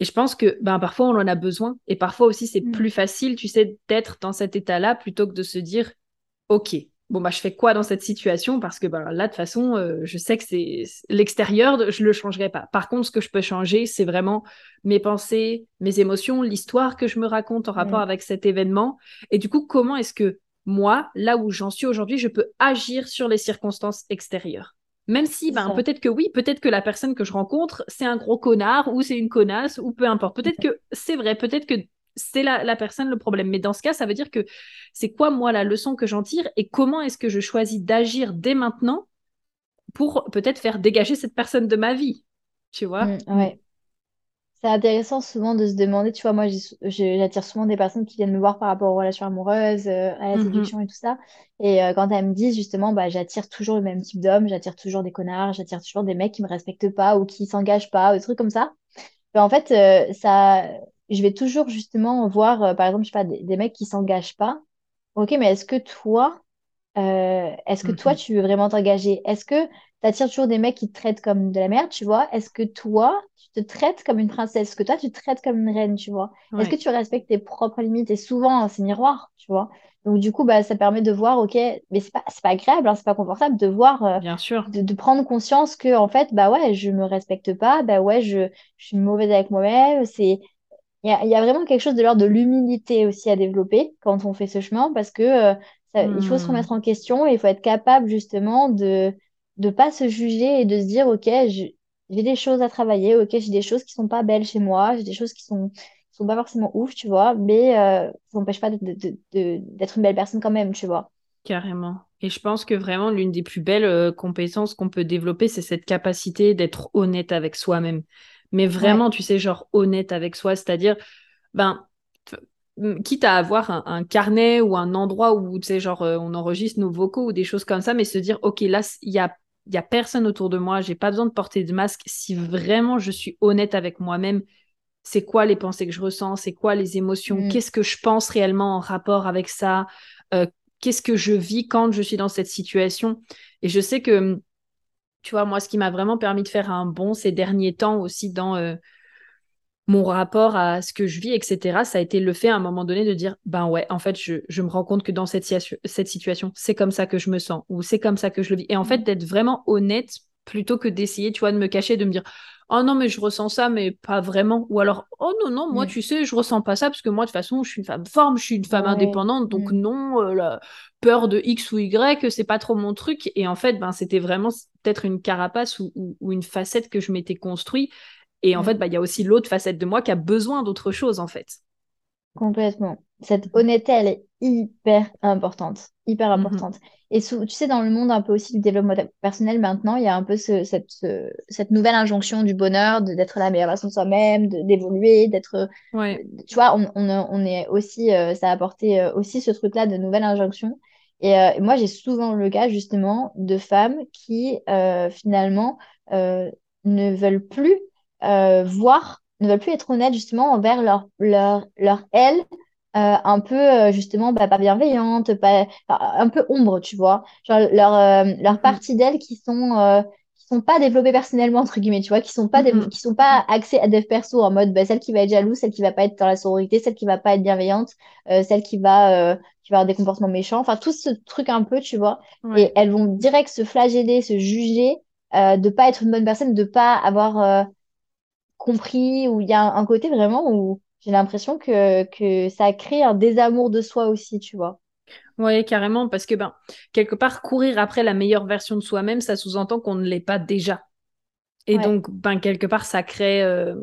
Et je pense que ben, parfois, on en a besoin. Et parfois aussi, c'est mm. plus facile, tu sais, d'être dans cet état-là plutôt que de se dire, OK, bon bah je fais quoi dans cette situation? Parce que bah, là de toute façon euh, je sais que c'est l'extérieur je le changerai pas. Par contre ce que je peux changer c'est vraiment mes pensées mes émotions l'histoire que je me raconte en rapport avec cet événement. Et du coup comment est-ce que moi là où j'en suis aujourd'hui je peux agir sur les circonstances extérieures? Même si ben, peut-être que oui peut-être que la personne que je rencontre c'est un gros connard ou c'est une connasse ou peu importe. Peut-être que c'est vrai peut-être que c'est la, personne le problème. Mais dans ce cas, ça veut dire que c'est quoi, moi, la leçon que j'en tire et comment est-ce que je choisis d'agir dès maintenant pour peut-être faire dégager cette personne de ma vie, tu vois? Mmh, Ouais. c'est intéressant souvent de se demander, tu vois, moi j'attire souvent des personnes qui viennent me voir par rapport aux relations amoureuses, euh, à la mhm. séduction et tout ça. Et euh, quand elles me disent justement, bah, j'attire toujours le même type d'homme, j'attire toujours des connards, j'attire toujours des mecs qui me respectent pas ou qui s'engagent pas, ou des trucs comme ça. Ben, en fait, euh, ça, je vais toujours justement voir, par exemple, je sais pas, des, des mecs qui s'engagent pas. Ok, mais est-ce que toi, est-ce que toi, mhm. tu veux vraiment t'engager? Est-ce que t'attires toujours des mecs qui te traitent comme de la merde, tu vois? Est-ce que toi, tu te traites comme une princesse? Est-ce que toi, tu te traites comme une reine, tu vois? Est-ce que tu respectes tes propres limites? Et souvent, c'est miroir, tu vois? Donc, du coup, bah, ça permet de voir, OK, mais c'est pas, pas agréable, hein, c'est pas confortable de voir, euh, Bien sûr. De, prendre conscience que, en fait, bah ouais, je me respecte pas, bah ouais, je, je suis mauvaise avec moi-même. C'est, il y a, y a, vraiment quelque chose de l'ordre de l'humilité aussi à développer quand on fait ce chemin parce que euh, il faut se hmm. remettre en question et il faut être capable justement de de pas se juger et de se dire, OK, j'ai des choses à travailler, OK, j'ai des choses qui sont pas belles chez moi, j'ai des choses qui sont, sont pas forcément ouf, tu vois, mais euh, ça n'empêche pas d'être une belle personne quand même, tu vois. Carrément. Et je pense que vraiment, l'une des plus belles euh, compétences qu'on peut développer, c'est cette capacité d'être honnête avec soi-même. Mais vraiment, tu sais, genre honnête avec soi, c'est-à-dire, ben, quitte à avoir un, carnet ou un endroit où, tu sais, genre, euh, on enregistre nos vocaux ou des choses comme ça, mais se dire, OK, là, il y a il n'y a personne autour de moi, j'ai pas besoin de porter de masque. Si vraiment je suis honnête avec moi-même, c'est quoi les pensées que je ressens, c'est quoi les émotions, mm. qu'est-ce que je pense réellement en rapport avec ça, euh, qu'est-ce que je vis quand je suis dans cette situation? Et je sais que, tu vois, moi, ce qui m'a vraiment permis de faire un bon ces derniers temps aussi dans euh, mon rapport à ce que je vis, etc., ça a été le fait à un moment donné de dire, ben ouais, en fait, je, me rends compte que dans cette, cette situation, c'est comme ça que je me sens, ou c'est comme ça que je le vis. Et en fait, mmh. d'être vraiment honnête plutôt que d'essayer, tu vois, de me cacher, de me dire, oh non, mais je ressens ça, mais pas vraiment. Ou alors, oh non, non, moi, mmh. tu sais, je ressens pas ça, parce que moi, de toute façon, je suis une femme forme, je suis une femme indépendante, donc mmh. non, euh, la peur de X ou Y, c'est pas trop mon truc. Et en fait, ben, c'était vraiment peut-être une carapace ou, ou, une facette que je m'étais construit et en fait, bah, il y a aussi l'autre facette de moi qui a besoin d'autre chose, en fait. Complètement. Cette honnêteté, elle est hyper importante. Hyper mm-hmm. importante. Et tu sais, dans le monde un peu aussi du développement personnel, maintenant, il y a un peu cette, cette nouvelle injonction du bonheur, d'être la meilleure version de soi-même, d'évoluer, d'être. Tu vois, on, on, est aussi. Euh, ça a apporté euh, aussi ce truc-là de nouvelle injonction. Et euh, moi, j'ai souvent le cas, justement, de femmes qui, finalement, ne veulent plus euh, voir, ne veulent plus être honnêtes justement envers leur, leur, leur elle, euh, un peu euh, justement bah, pas bienveillante, pas, un peu ombre, tu vois. Genre leur, leur mm. partie d'elles qui sont qui sont pas développées personnellement entre guillemets, tu vois, qui sont pas mm-hmm. qui sont pas axées à dev perso en mode bah, celle qui va être jalouse, celle qui va pas être dans la sororité, celle qui va pas être bienveillante, celle qui va qui va avoir des comportements méchants, enfin tout ce truc un peu, tu vois. Et elles vont direct se flageller, se juger de pas être une bonne personne, de pas avoir compris, où il y a un, côté vraiment où j'ai l'impression que, que ça crée un désamour de soi aussi, tu vois. Oui, carrément, parce que ben, quelque part, courir après la meilleure version de soi-même, ça sous-entend qu'on ne l'est pas déjà. Et donc, ben, quelque part, ça crée euh,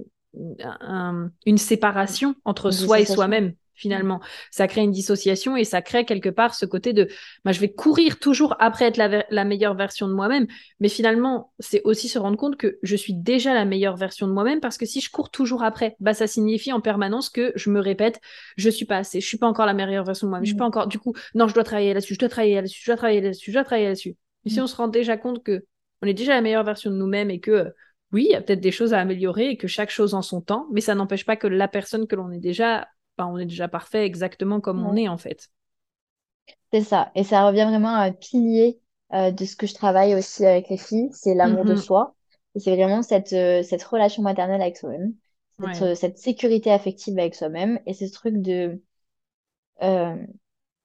une séparation entre soi et soi-même finalement. Ça crée une dissociation et ça crée quelque part ce côté de bah, je vais courir toujours après être la, meilleure version de moi-même. Mais finalement, c'est aussi se rendre compte que je suis déjà la meilleure version de moi-même parce que si je cours toujours après, bah, ça signifie en permanence que je me répète, je suis pas assez, je suis pas encore la meilleure version de moi-même, je suis pas mm. encore, du coup, non, je dois travailler là-dessus, je dois travailler là-dessus, je dois travailler là-dessus, je dois travailler là-dessus. Mais si mm. on se rend déjà compte que on est déjà la meilleure version de nous-mêmes et que oui, il y a peut-être des choses à améliorer et que chaque chose en son temps, mais ça n'empêche pas que la personne que l'on est déjà on est déjà parfait exactement comme on est en fait. C'est ça. Et ça revient vraiment à un pilier euh, de ce que je travaille aussi avec les filles, c'est l'amour de mhm. soi. Et c'est vraiment cette, euh, cette relation maternelle avec soi-même, cette, euh, cette, sécurité affective avec soi-même et ce truc de...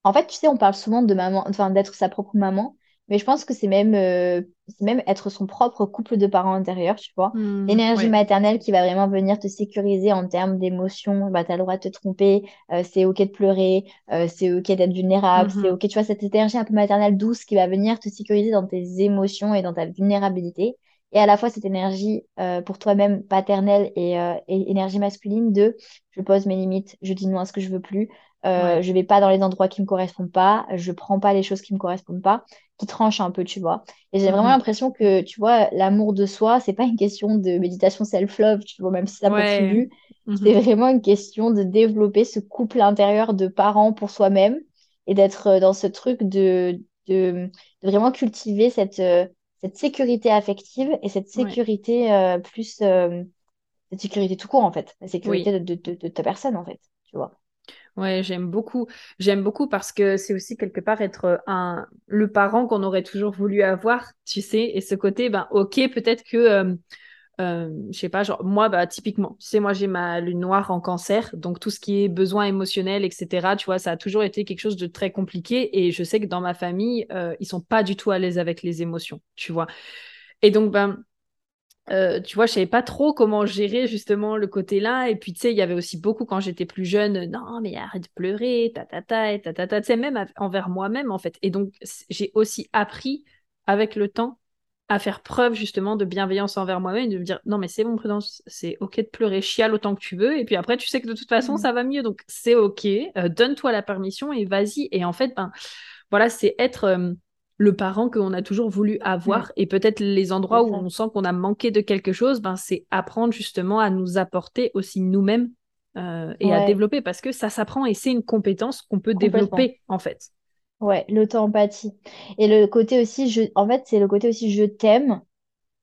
En fait, tu sais, on parle souvent de maman, enfin d'être sa propre maman, mais je pense que c'est même, euh, même être son propre couple de parents intérieurs, tu vois. Mmh, L'énergie maternelle qui va vraiment venir te sécuriser en termes d'émotions. Bah, tu as le droit de te tromper, euh, c'est OK de pleurer, euh, c'est OK d'être vulnérable, c'est mmh OK, tu vois, cette énergie un peu maternelle douce qui va venir te sécuriser dans tes émotions et dans ta vulnérabilité. Et à la fois cette énergie pour toi-même paternelle et, et, énergie masculine de je pose mes limites, je dis non à ce que je veux plus, euh, je vais pas dans les endroits qui me correspondent pas, je prends pas les choses qui me correspondent pas, qui tranchent un peu, tu vois. Et j'ai vraiment mhm. l'impression que, tu vois, l'amour de soi, c'est pas une question de méditation self-love, tu vois, même si ça contribue, mhm. c'est vraiment une question de développer ce couple intérieur de parents pour soi-même et d'être euh, dans ce truc de, de, vraiment cultiver cette, euh, cette sécurité affective et cette sécurité euh, plus, cette sécurité tout court, en fait, la sécurité de, de, de ta personne, en fait, tu vois. Ouais, j'aime beaucoup. J'aime beaucoup parce que c'est aussi quelque part être un le parent qu'on aurait toujours voulu avoir, tu sais. Et ce côté, ben ok, peut-être que euh, euh, je sais pas, genre moi, bah typiquement, tu sais, moi j'ai ma lune noire en cancer, donc tout ce qui est besoin émotionnel, etc. Tu vois, ça a toujours été quelque chose de très compliqué. Et je sais que dans ma famille, euh, ils sont pas du tout à l'aise avec les émotions, tu vois. Et donc ben euh, tu vois, je savais pas trop comment gérer justement le côté-là. Et puis, tu sais, il y avait aussi beaucoup quand j'étais plus jeune, non, mais arrête de pleurer, ta ta ta, ta ta ta, tu sais, même envers moi-même en fait. Et donc, j'ai aussi appris avec le temps à faire preuve justement de bienveillance envers moi-même, de me dire non mais c'est bon Prudence, c'est ok de pleurer, chiale autant que tu veux, et puis après tu sais que de toute façon mmh. ça va mieux, donc c'est ok, euh, donne-toi la permission et vas-y. Et en fait, ben voilà, c'est être euh, le parent qu'on a toujours voulu avoir. Et peut-être les endroits où on sent qu'on a manqué de quelque chose, ben, c'est apprendre justement à nous apporter aussi nous-mêmes euh, et à développer parce que ça s'apprend et c'est une compétence qu'on peut développer en fait. Ouais, l'auto-empathie. Et le côté aussi, je... en fait, c'est le côté aussi je t'aime,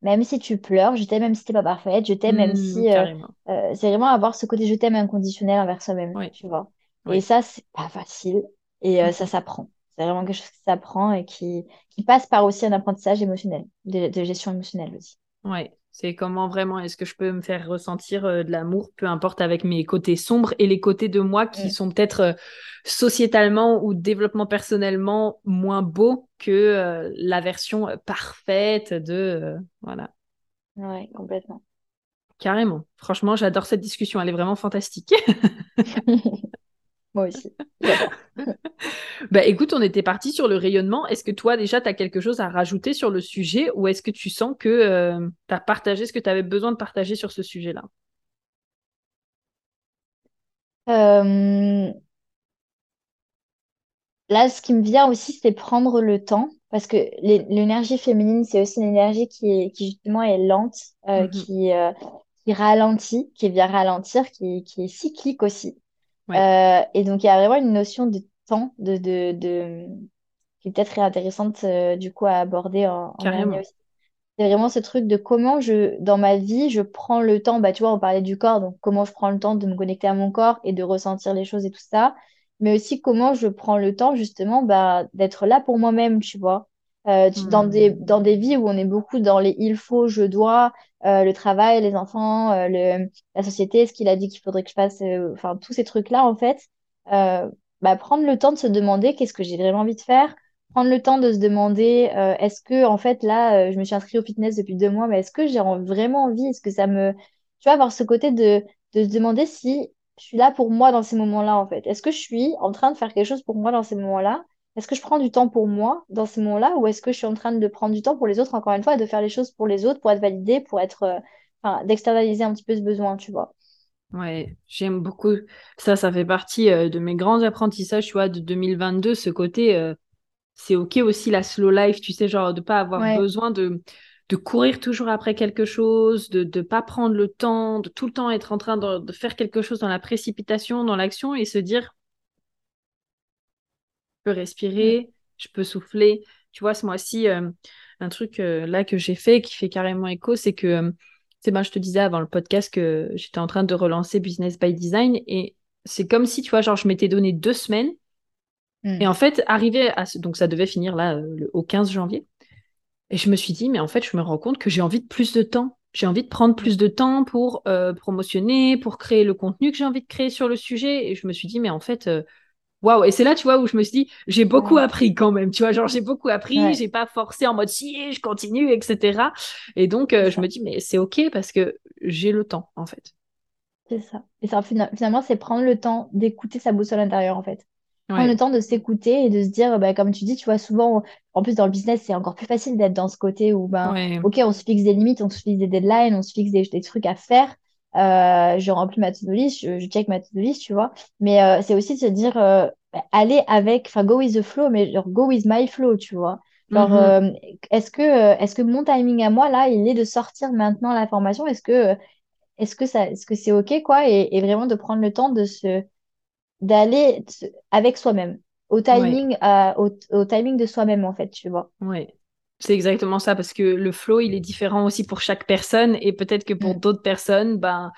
même si tu pleures, je t'aime même si t'es pas parfaite, je t'aime même mmh, si. Euh, euh, c'est vraiment avoir ce côté je t'aime inconditionnel envers soi-même, tu vois. Et ça, c'est pas facile et mmh. ça s'apprend. C'est vraiment quelque chose qui s'apprend et qui, qui passe par aussi un apprentissage émotionnel, de, gestion émotionnelle aussi. Ouais, c'est comment vraiment est-ce que je peux me faire ressentir euh, de l'amour, peu importe avec mes côtés sombres et les côtés de moi qui mm. sont peut-être euh, sociétalement ou développement personnellement moins beaux que euh, la version parfaite de voilà. Ouais, complètement. Carrément. Franchement, j'adore cette discussion. Elle est vraiment fantastique. Moi aussi. bah écoute, on était parti sur le rayonnement. Est-ce que toi déjà tu as quelque chose à rajouter sur le sujet ou est-ce que tu sens que euh, tu as partagé ce que tu avais besoin de partager sur ce sujet-là? Euh, Là, ce qui me vient aussi, c'est prendre le temps parce que l'énergie féminine, c'est aussi une énergie qui, qui justement est lente, euh, mm-hmm. qui, qui ralentit, qui vient ralentir, qui, qui est cyclique aussi. Euh, et donc, il y a vraiment une notion de temps de, de, de... qui est peut-être intéressante euh, du coup à aborder en, en aussi. C'est vraiment ce truc de comment je, dans ma vie, je prends le temps, bah, tu vois, on parlait du corps, donc comment je prends le temps de me connecter à mon corps et de ressentir les choses et tout ça, mais aussi comment je prends le temps justement bah, d'être là pour moi-même, tu vois. Euh, dans, des, hmm. dans des vies où on est beaucoup dans les il faut, je dois, euh, le travail, les enfants, euh, la société, ce qu'il a dit qu'il faudrait que je fasse, enfin tous ces trucs-là en fait, bah, prendre le temps de se demander qu'est-ce que j'ai vraiment envie de faire, prendre le temps de se demander est-ce que en fait là je me suis inscrite au fitness depuis deux mois, mais est-ce que j'ai vraiment envie, est-ce que ça me, tu vois, avoir ce côté de, de se demander si je suis là pour moi dans ces moments-là en fait, est-ce que je suis en train de faire quelque chose pour moi dans ces moments-là? Est-ce que je prends du temps pour moi dans ces moments-là ou est-ce que je suis en train de prendre du temps pour les autres, encore une fois, et de faire les choses pour les autres, pour être validée, pour être, euh, enfin, d'externaliser un petit peu ce besoin, tu vois? Ouais, j'aime beaucoup. Ça, ça fait partie euh, de mes grands apprentissages, tu vois, de 2022, ce côté, euh, c'est OK aussi la slow life, tu sais, genre de pas avoir besoin de, de courir toujours après quelque chose, de ne pas prendre le temps, de tout le temps être en train de, de faire quelque chose dans la précipitation, dans l'action et se dire, peux respirer, je peux souffler. Tu vois, ce mois-ci, euh, un truc euh, là que j'ai fait qui fait carrément écho, c'est que, euh, c'est ben, je te disais avant le podcast que j'étais en train de relancer Business by Design et c'est comme si, tu vois, genre, je m'étais donné deux semaines. Hmm. Et en fait, arrivé à donc ça devait finir là au 15 janvier. Et je me suis dit, mais en fait, je me rends compte que j'ai envie de plus de temps. J'ai envie de prendre plus de temps pour promotionner, pour créer le contenu que j'ai envie de créer sur le sujet. Et je me suis dit, mais en fait, waouh et c'est là tu vois où je me suis dit j'ai beaucoup appris quand même tu vois genre j'ai beaucoup appris j'ai pas forcé en mode si je continue etc et donc euh, je me dis mais c'est ok parce que j'ai le temps en fait. C'est ça. Et ça finalement c'est prendre le temps d'écouter sa boussole intérieure en fait. Prendre le temps de s'écouter et de se dire bah, comme tu dis tu vois souvent en plus dans le business c'est encore plus facile d'être dans ce côté où ben ok on se fixe des limites on se fixe des deadlines on se fixe des, des trucs à faire je remplis ma to-do list, je, check ma to-do list, tu vois. Mais c'est aussi de se dire, aller avec, enfin, go with the flow, mais genre, go with my flow, tu vois. Genre, mhm. est-ce que, est-ce que mon timing à moi, là, il est de sortir maintenant l'information Est-ce que, est-ce que ça, est-ce que c'est OK, quoi? Et, vraiment de prendre le temps de se, d'aller avec soi-même, au timing, au, timing de soi-même, en fait, tu vois. Oui. C'est exactement ça, parce que le flow, il est différent aussi pour chaque personne, et peut-être que pour mm. d'autres personnes, ben,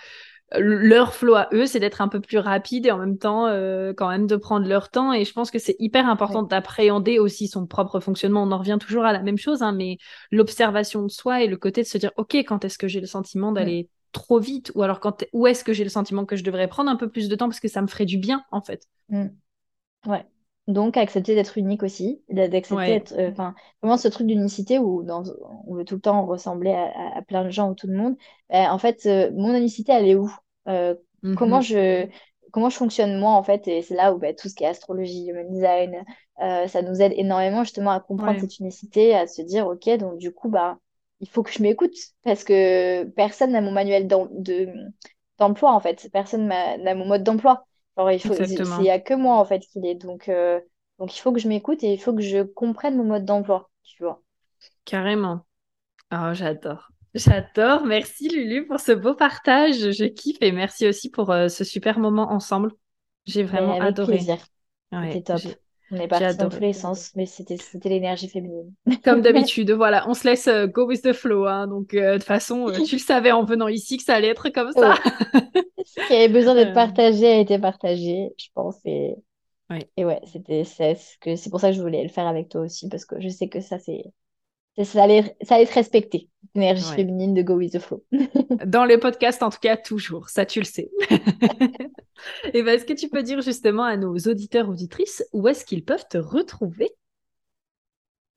leur flow à eux, c'est d'être un peu plus rapide et en même temps, euh, quand même, de prendre leur temps. Et je pense que c'est hyper important d'appréhender aussi son propre fonctionnement. On en revient toujours à la même chose, hein, mais l'observation de soi et le côté de se dire, OK, quand est-ce que j'ai le sentiment d'aller trop vite? Ou alors quand où est-ce que j'ai le sentiment que je devrais prendre un peu plus de temps? Parce que ça me ferait du bien en fait. Mm. Ouais. Donc accepter d'être unique aussi, d'accepter d'être, euh, enfin vraiment ce truc d'unicité où dans, on veut tout le temps ressembler à, plein de gens ou tout le monde. Ben, en fait, euh, mon unicité elle est où? Euh, Comment mm-hmm. je comment je fonctionne moi en fait? Et c'est là où ben, tout ce qui est astrologie, human design, ça nous aide énormément justement à comprendre cette unicité, à se dire ok donc du coup bah il faut que je m'écoute parce que personne n'a mon manuel d'emploi en fait. Personne n'a mon mode d'emploi. Il faut, il n'y a que moi en fait qu'il est. Donc, euh, donc il faut que je m'écoute et il faut que je comprenne mon mode d'emploi, tu vois. Carrément. Oh, j'adore. J'adore. Merci Lulu pour ce beau partage. Je kiffe et merci aussi pour euh, ce super moment ensemble. J'ai vraiment avec adoré. Plaisir. C'était top. On est parti dans tous les sens, mais c'était l'énergie féminine. Comme d'habitude, voilà, on se laisse euh, go with the flow. Hein. donc, euh, de toute façon, euh, tu le savais en venant ici que ça allait être comme ça. Ce qui avait besoin d'être partagé a été partagé, je pense. Et ouais, et ouais c'était c'est pour ça que je voulais le faire avec toi aussi, parce que je sais que ça, c'est ça allait, ça allait être respecté, l'énergie féminine de Go With The Flow. Dans les podcasts, en tout cas, toujours, ça tu le sais. Et ben, est-ce que tu peux dire justement à nos auditeurs, auditrices, où est-ce qu'ils peuvent te retrouver?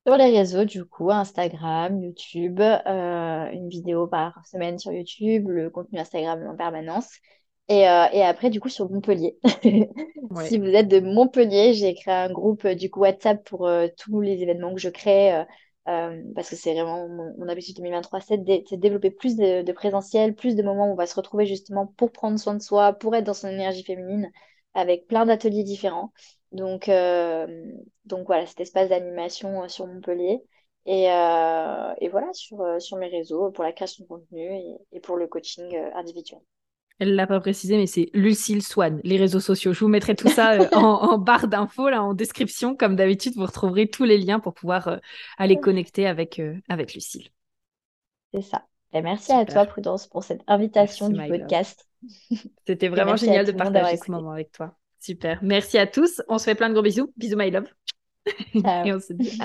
Sur les réseaux, du coup, Instagram, YouTube, euh, une vidéo par semaine sur YouTube, le contenu Instagram en permanence. Et, euh, et, après, du coup, sur Montpellier. Si vous êtes de Montpellier, j'ai créé un groupe du coup WhatsApp pour euh, tous les événements que je crée, euh, parce que c'est vraiment mon, mon, objectif 2023, c'est de, développer plus de, présentiel, plus de moments où on va se retrouver justement pour prendre soin de soi, pour être dans son énergie féminine, avec plein d'ateliers différents. Donc, euh, voilà, cet espace d'animation euh, sur Montpellier. Et, voilà, sur, mes réseaux pour la création de contenu et pour le coaching individuel. Elle l'a pas précisé, mais c'est Lucille Swan, les réseaux sociaux. Je vous mettrai tout ça euh, en, barre d'infos, là, en description. Comme d'habitude, vous retrouverez tous les liens pour pouvoir euh, aller connecter avec, euh, avec Lucille. C'est ça. Et merci à toi, Prudence, pour cette invitation du podcast. C'était vraiment génial de partager ce moment avec toi. Super. Merci à tous. On se fait plein de gros bisous. Bisous, my love. Et on se dit